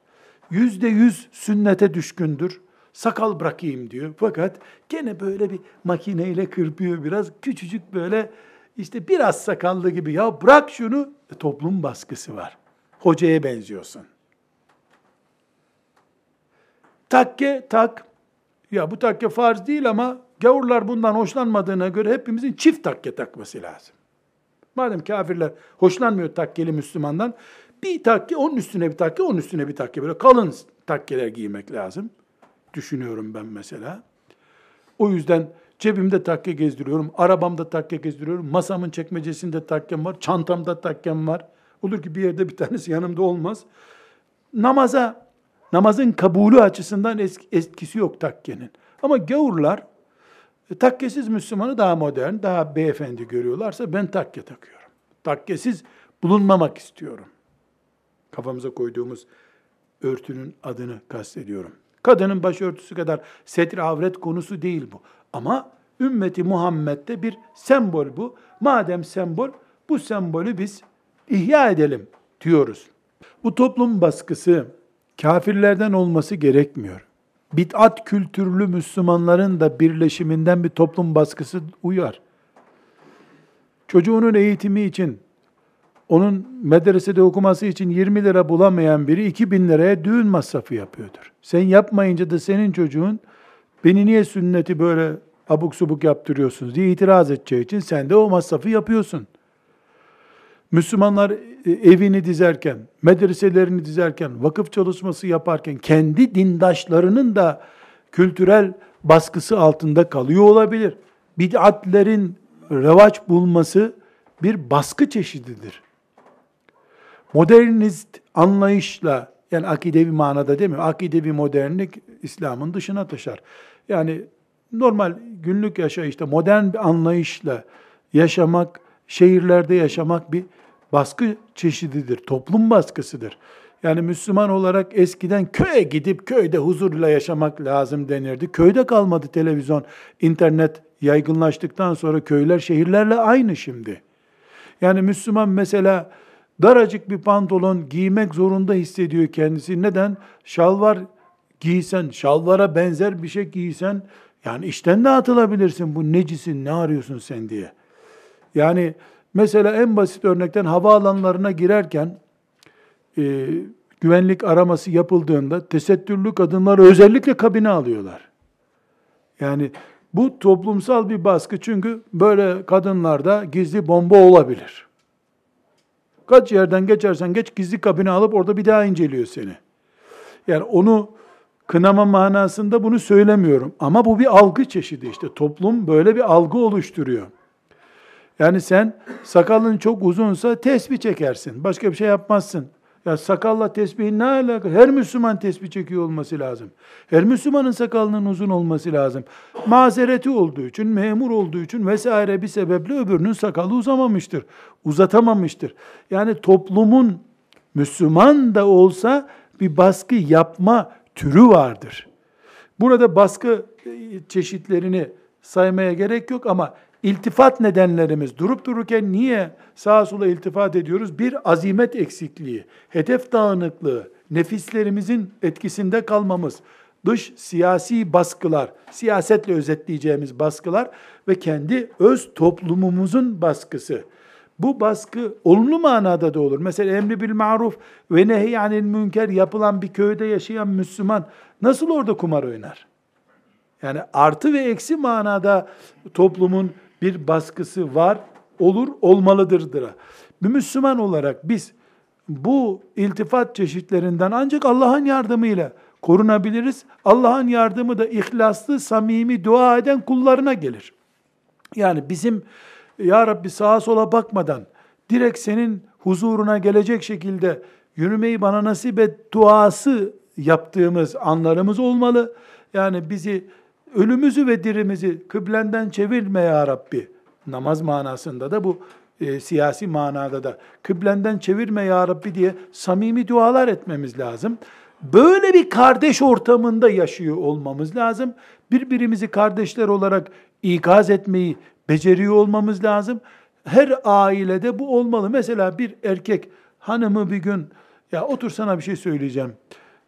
Yüzde yüz sünnete düşkündür. Sakal bırakayım diyor. Fakat gene böyle bir makineyle kırpıyor biraz. Küçücük böyle işte biraz sakallı gibi ya bırak şunu e, toplum baskısı var. Hocaya benziyorsun. Takke tak. Ya bu takke farz değil ama gavurlar bundan hoşlanmadığına göre hepimizin çift takke takması lazım. Madem kafirler hoşlanmıyor takkeli Müslümandan, bir takke, onun üstüne bir takke, onun üstüne bir takke. Böyle kalın takkeler giymek lazım. Düşünüyorum ben mesela. O yüzden cebimde takke gezdiriyorum, arabamda takke gezdiriyorum, masamın çekmecesinde takkem var, çantamda takkem var. Olur ki bir yerde bir tanesi yanımda olmaz. Namaza, namazın kabulü açısından etkisi yok takkenin. Ama gavurlar e, takkesiz Müslümanı daha modern, daha beyefendi görüyorlarsa ben takke takıyorum. Takkesiz bulunmamak istiyorum. Kafamıza koyduğumuz örtünün adını kastediyorum. Kadının başörtüsü kadar setir avret konusu değil bu. Ama ümmeti Muhammed'de bir sembol bu. Madem sembol, bu sembolü biz ihya edelim diyoruz. Bu toplum baskısı kafirlerden olması gerekmiyor. Bid'at kültürlü Müslümanların da birleşiminden bir toplum baskısı uyar. Çocuğunun eğitimi için onun medresede okuması için 20 lira bulamayan biri 2000 liraya düğün masrafı yapıyordur. Sen yapmayınca da senin çocuğun beni niye sünneti böyle abuk subuk yaptırıyorsunuz diye itiraz edeceği için sen de o masrafı yapıyorsun. Müslümanlar e, evini dizerken, medreselerini dizerken, vakıf çalışması yaparken kendi dindaşlarının da kültürel baskısı altında kalıyor olabilir. Bid'atlerin revaç bulması bir baskı çeşididir modernist anlayışla yani akidevi manada demiyorum. Akidevi modernlik İslam'ın dışına taşar. Yani normal günlük yaşayışta modern bir anlayışla yaşamak, şehirlerde yaşamak bir baskı çeşididir. Toplum baskısıdır. Yani Müslüman olarak eskiden köye gidip köyde huzurla yaşamak lazım denirdi. Köyde kalmadı televizyon, internet yaygınlaştıktan sonra köyler şehirlerle aynı şimdi. Yani Müslüman mesela daracık bir pantolon giymek zorunda hissediyor kendisi. Neden? Şalvar giysen, şalvara benzer bir şey giysen, yani işten de atılabilirsin. Bu necisin, ne arıyorsun sen diye. Yani mesela en basit örnekten havaalanlarına girerken e, güvenlik araması yapıldığında tesettürlü kadınları özellikle kabine alıyorlar. Yani bu toplumsal bir baskı çünkü böyle kadınlarda gizli bomba olabilir. Kaç yerden geçersen geç gizli kabine alıp orada bir daha inceliyor seni. Yani onu kınama manasında bunu söylemiyorum. Ama bu bir algı çeşidi işte. Toplum böyle bir algı oluşturuyor. Yani sen sakalın çok uzunsa tesbih çekersin. Başka bir şey yapmazsın. Ya sakalla tesbihin ne alaka? Her Müslüman tesbih çekiyor olması lazım. Her Müslümanın sakalının uzun olması lazım. Mazereti olduğu için, memur olduğu için vesaire bir sebeple öbürünün sakalı uzamamıştır. Uzatamamıştır. Yani toplumun Müslüman da olsa bir baskı yapma türü vardır. Burada baskı e, çeşitlerini saymaya gerek yok ama İltifat nedenlerimiz durup dururken niye sağa sola iltifat ediyoruz? Bir azimet eksikliği, hedef dağınıklığı, nefislerimizin etkisinde kalmamız, dış siyasi baskılar, siyasetle özetleyeceğimiz baskılar ve kendi öz toplumumuzun baskısı. Bu baskı olumlu manada da olur. Mesela emri bil maruf ve nehyanil münker yapılan bir köyde yaşayan Müslüman nasıl orada kumar oynar? Yani artı ve eksi manada toplumun bir baskısı var, olur, olmalıdırdır. Bir Müslüman olarak biz bu iltifat çeşitlerinden ancak Allah'ın yardımıyla korunabiliriz. Allah'ın yardımı da ihlaslı, samimi dua eden kullarına gelir. Yani bizim ya Rabbi sağa sola bakmadan direkt senin huzuruna gelecek şekilde yürümeyi bana nasip et duası yaptığımız anlarımız olmalı. Yani bizi ölümüzü ve dirimizi kıblenden çevirme ya Rabbi. Namaz manasında da bu e, siyasi manada da kıblenden çevirme ya Rabbi diye samimi dualar etmemiz lazım. Böyle bir kardeş ortamında yaşıyor olmamız lazım. Birbirimizi kardeşler olarak ikaz etmeyi beceriyor olmamız lazım. Her ailede bu olmalı. Mesela bir erkek hanımı bir gün ya otur sana bir şey söyleyeceğim.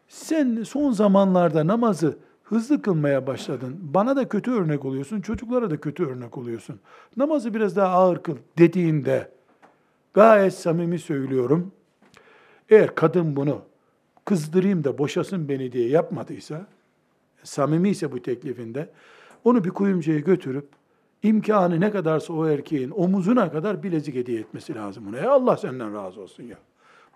Sen son zamanlarda namazı hızlı kılmaya başladın. Bana da kötü örnek oluyorsun, çocuklara da kötü örnek oluyorsun. Namazı biraz daha ağır kıl dediğinde gayet samimi söylüyorum. Eğer kadın bunu kızdırayım da boşasın beni diye yapmadıysa, samimi ise bu teklifinde, onu bir kuyumcuya götürüp imkanı ne kadarsa o erkeğin omuzuna kadar bilezik hediye etmesi lazım ona. Ya Allah senden razı olsun ya.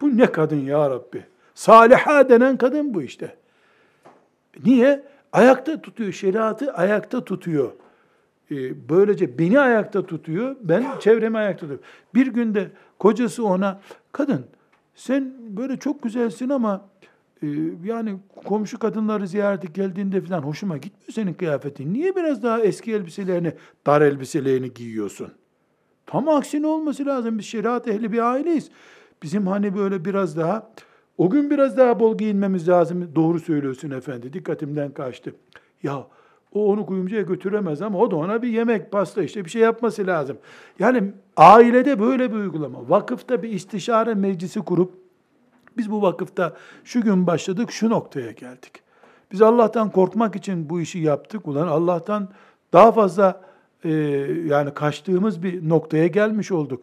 Bu ne kadın ya Rabbi? Saliha denen kadın bu işte. Niye? Ayakta tutuyor, şeriatı ayakta tutuyor. Ee, böylece beni ayakta tutuyor, ben çevremi ayakta tutuyorum. Bir günde kocası ona, kadın sen böyle çok güzelsin ama e, yani komşu kadınları ziyarete geldiğinde falan hoşuma gitmiyor senin kıyafetin. Niye biraz daha eski elbiselerini, dar elbiselerini giyiyorsun? Tam aksine olması lazım. Biz şeriat ehli bir aileyiz. Bizim hani böyle biraz daha, o gün biraz daha bol giyinmemiz lazım. Doğru söylüyorsun efendi, dikkatimden kaçtı. Ya o onu kuyumcuya götüremez ama o da ona bir yemek, pasta işte bir şey yapması lazım. Yani ailede böyle bir uygulama. Vakıfta bir istişare meclisi kurup biz bu vakıfta şu gün başladık, şu noktaya geldik. Biz Allah'tan korkmak için bu işi yaptık. Ulan Allah'tan daha fazla e, yani kaçtığımız bir noktaya gelmiş olduk.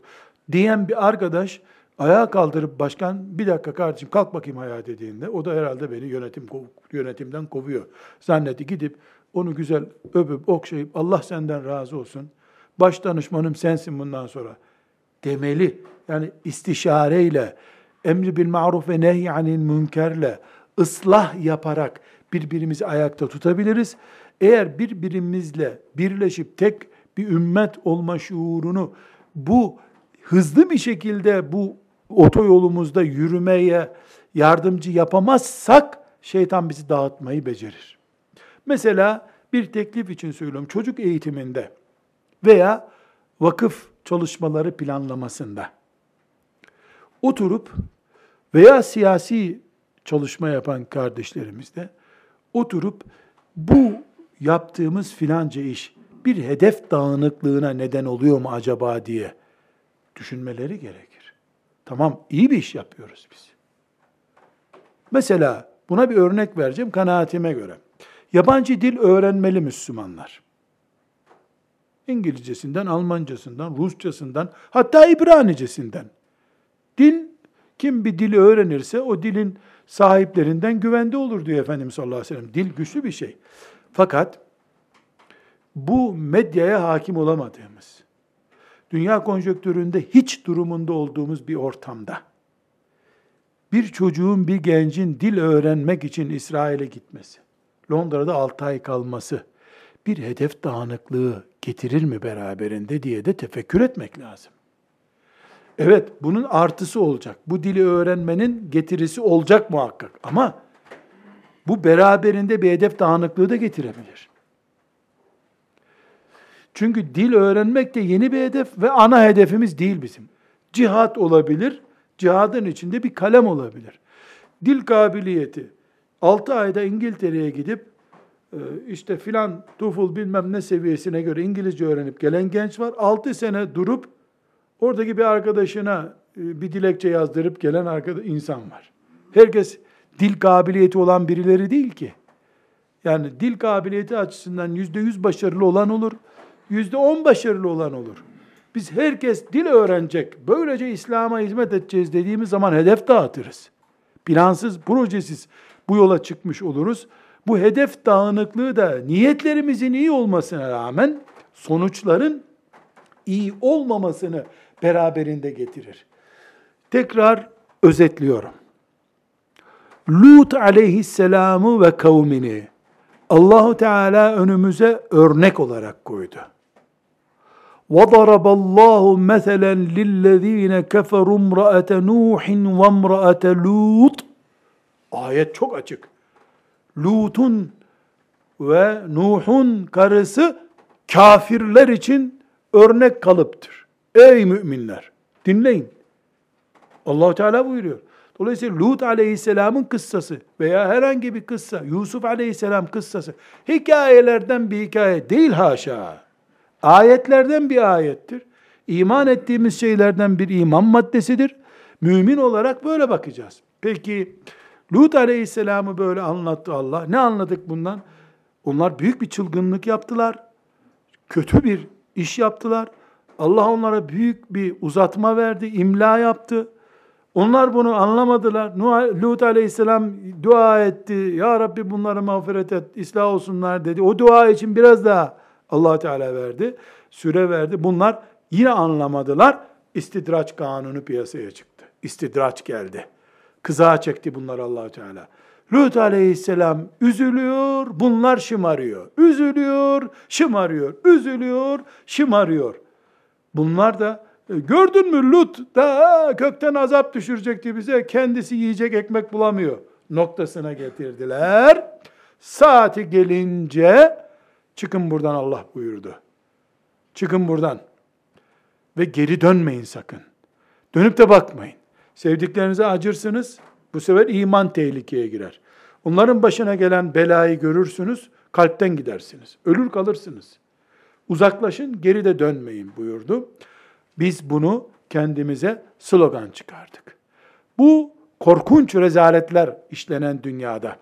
Diyen bir arkadaş ayağa kaldırıp başkan bir dakika kardeşim kalk bakayım ayağa dediğinde o da herhalde beni yönetim yönetimden kovuyor. Zannetti gidip onu güzel öpüp okşayıp Allah senden razı olsun. Baş danışmanım sensin bundan sonra demeli. Yani istişareyle, emri bil maruf ve nehy anil münkerle, ıslah yaparak birbirimizi ayakta tutabiliriz. Eğer birbirimizle birleşip tek bir ümmet olma şuurunu bu hızlı bir şekilde bu otoyolumuzda yürümeye yardımcı yapamazsak şeytan bizi dağıtmayı becerir. Mesela bir teklif için söylüyorum. Çocuk eğitiminde veya vakıf çalışmaları planlamasında oturup veya siyasi çalışma yapan kardeşlerimizde oturup bu yaptığımız filanca iş bir hedef dağınıklığına neden oluyor mu acaba diye düşünmeleri gerekir. Tamam iyi bir iş yapıyoruz biz. Mesela buna bir örnek vereceğim kanaatime göre. Yabancı dil öğrenmeli Müslümanlar. İngilizcesinden, Almancasından, Rusçasından, hatta İbranicesinden. Dil, kim bir dili öğrenirse o dilin sahiplerinden güvende olur diyor Efendimiz sallallahu aleyhi ve sellem. Dil güçlü bir şey. Fakat bu medyaya hakim olamadığımız, dünya konjöktüründe hiç durumunda olduğumuz bir ortamda, bir çocuğun, bir gencin dil öğrenmek için İsrail'e gitmesi, Londra'da 6 ay kalması bir hedef dağınıklığı getirir mi beraberinde diye de tefekkür etmek lazım. Evet, bunun artısı olacak. Bu dili öğrenmenin getirisi olacak muhakkak. Ama bu beraberinde bir hedef dağınıklığı da getirebilir. Çünkü dil öğrenmek de yeni bir hedef ve ana hedefimiz değil bizim. Cihat olabilir, cihadın içinde bir kalem olabilir. Dil kabiliyeti, 6 ayda İngiltere'ye gidip e, işte filan TOEFL bilmem ne seviyesine göre İngilizce öğrenip gelen genç var. 6 sene durup oradaki bir arkadaşına e, bir dilekçe yazdırıp gelen arkadaş, insan var. Herkes dil kabiliyeti olan birileri değil ki. Yani dil kabiliyeti açısından yüzde yüz başarılı olan olur, yüzde on başarılı olan olur. Biz herkes dil öğrenecek, böylece İslam'a hizmet edeceğiz dediğimiz zaman hedef dağıtırız. Plansız, projesiz bu yola çıkmış oluruz. Bu hedef dağınıklığı da niyetlerimizin iyi olmasına rağmen sonuçların iyi olmamasını beraberinde getirir. Tekrar özetliyorum. Lut aleyhisselamı ve kavmini Allahu Teala önümüze örnek olarak koydu. وَضَرَبَ اللّٰهُ مَثَلًا لِلَّذ۪ينَ كَفَرُوا امْرَأَةَ نُوحٍ وَامْرَأَةَ لُوطٍ Ayet çok açık. Lut'un ve Nuh'un karısı kafirler için örnek kalıptır. Ey müminler! Dinleyin. allah Teala buyuruyor. Dolayısıyla Lut aleyhisselamın kıssası veya herhangi bir kıssa, Yusuf aleyhisselam kıssası, hikayelerden bir hikaye değil haşa. Ayetlerden bir ayettir. İman ettiğimiz şeylerden bir iman maddesidir. Mümin olarak böyle bakacağız. Peki Lut aleyhisselamı böyle anlattı Allah. Ne anladık bundan? Onlar büyük bir çılgınlık yaptılar. Kötü bir iş yaptılar. Allah onlara büyük bir uzatma verdi, imla yaptı. Onlar bunu anlamadılar. Lut aleyhisselam dua etti. Ya Rabbi bunları mağfiret et, ıslah olsunlar dedi. O dua için biraz daha allah Teala verdi. Süre verdi. Bunlar yine anlamadılar. İstidraç kanunu piyasaya çıktı. İstidraç geldi. Kızağa çekti bunlar allah Teala. Lut aleyhisselam üzülüyor, bunlar şımarıyor. Üzülüyor, şımarıyor. Üzülüyor, şımarıyor. Bunlar da gördün mü Lut da kökten azap düşürecekti bize. Kendisi yiyecek ekmek bulamıyor noktasına getirdiler. Saati gelince çıkın buradan Allah buyurdu. Çıkın buradan. Ve geri dönmeyin sakın. Dönüp de bakmayın. Sevdiklerinize acırsınız. Bu sefer iman tehlikeye girer. Onların başına gelen belayı görürsünüz, kalpten gidersiniz. Ölür kalırsınız. Uzaklaşın, geri de dönmeyin buyurdu. Biz bunu kendimize slogan çıkardık. Bu korkunç rezaletler işlenen dünyada,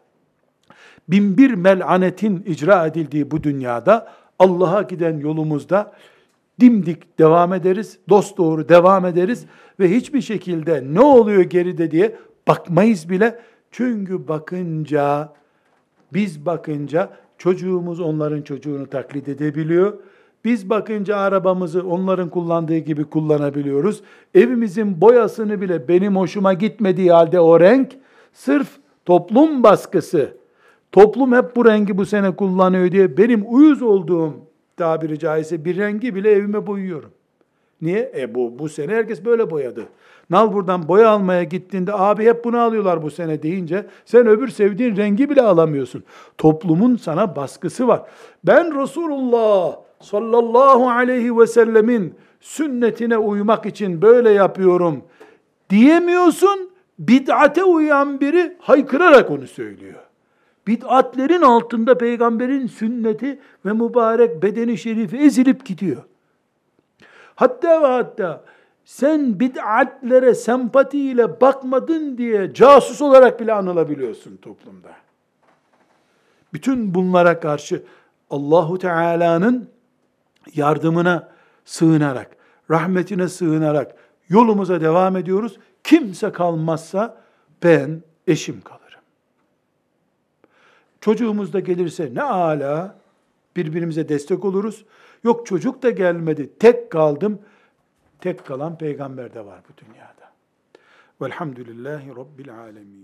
binbir melanetin icra edildiği bu dünyada, Allah'a giden yolumuzda dimdik devam ederiz, dost doğru devam ederiz ve hiçbir şekilde ne oluyor geride diye bakmayız bile. Çünkü bakınca, biz bakınca çocuğumuz onların çocuğunu taklit edebiliyor. Biz bakınca arabamızı onların kullandığı gibi kullanabiliyoruz. Evimizin boyasını bile benim hoşuma gitmediği halde o renk sırf toplum baskısı, toplum hep bu rengi bu sene kullanıyor diye benim uyuz olduğum tabiri caizse bir rengi bile evime boyuyorum. Niye? E bu, bu sene herkes böyle boyadı. Nal buradan boya almaya gittiğinde abi hep bunu alıyorlar bu sene deyince sen öbür sevdiğin rengi bile alamıyorsun. Toplumun sana baskısı var. Ben Resulullah sallallahu aleyhi ve sellemin sünnetine uymak için böyle yapıyorum diyemiyorsun. Bid'ate uyan biri haykırarak onu söylüyor. Bid'atlerin altında peygamberin sünneti ve mübarek bedeni şerifi ezilip gidiyor. Hatta ve hatta sen bid'atlere sempatiyle bakmadın diye casus olarak bile anılabiliyorsun toplumda. Bütün bunlara karşı Allahu Teala'nın yardımına sığınarak, rahmetine sığınarak yolumuza devam ediyoruz. Kimse kalmazsa ben, eşim kalırım. Çocuğumuz da gelirse ne ala birbirimize destek oluruz. Yok çocuk da gelmedi, tek kaldım. Tek kalan peygamber de var bu dünyada. Velhamdülillahi Rabbil alemin.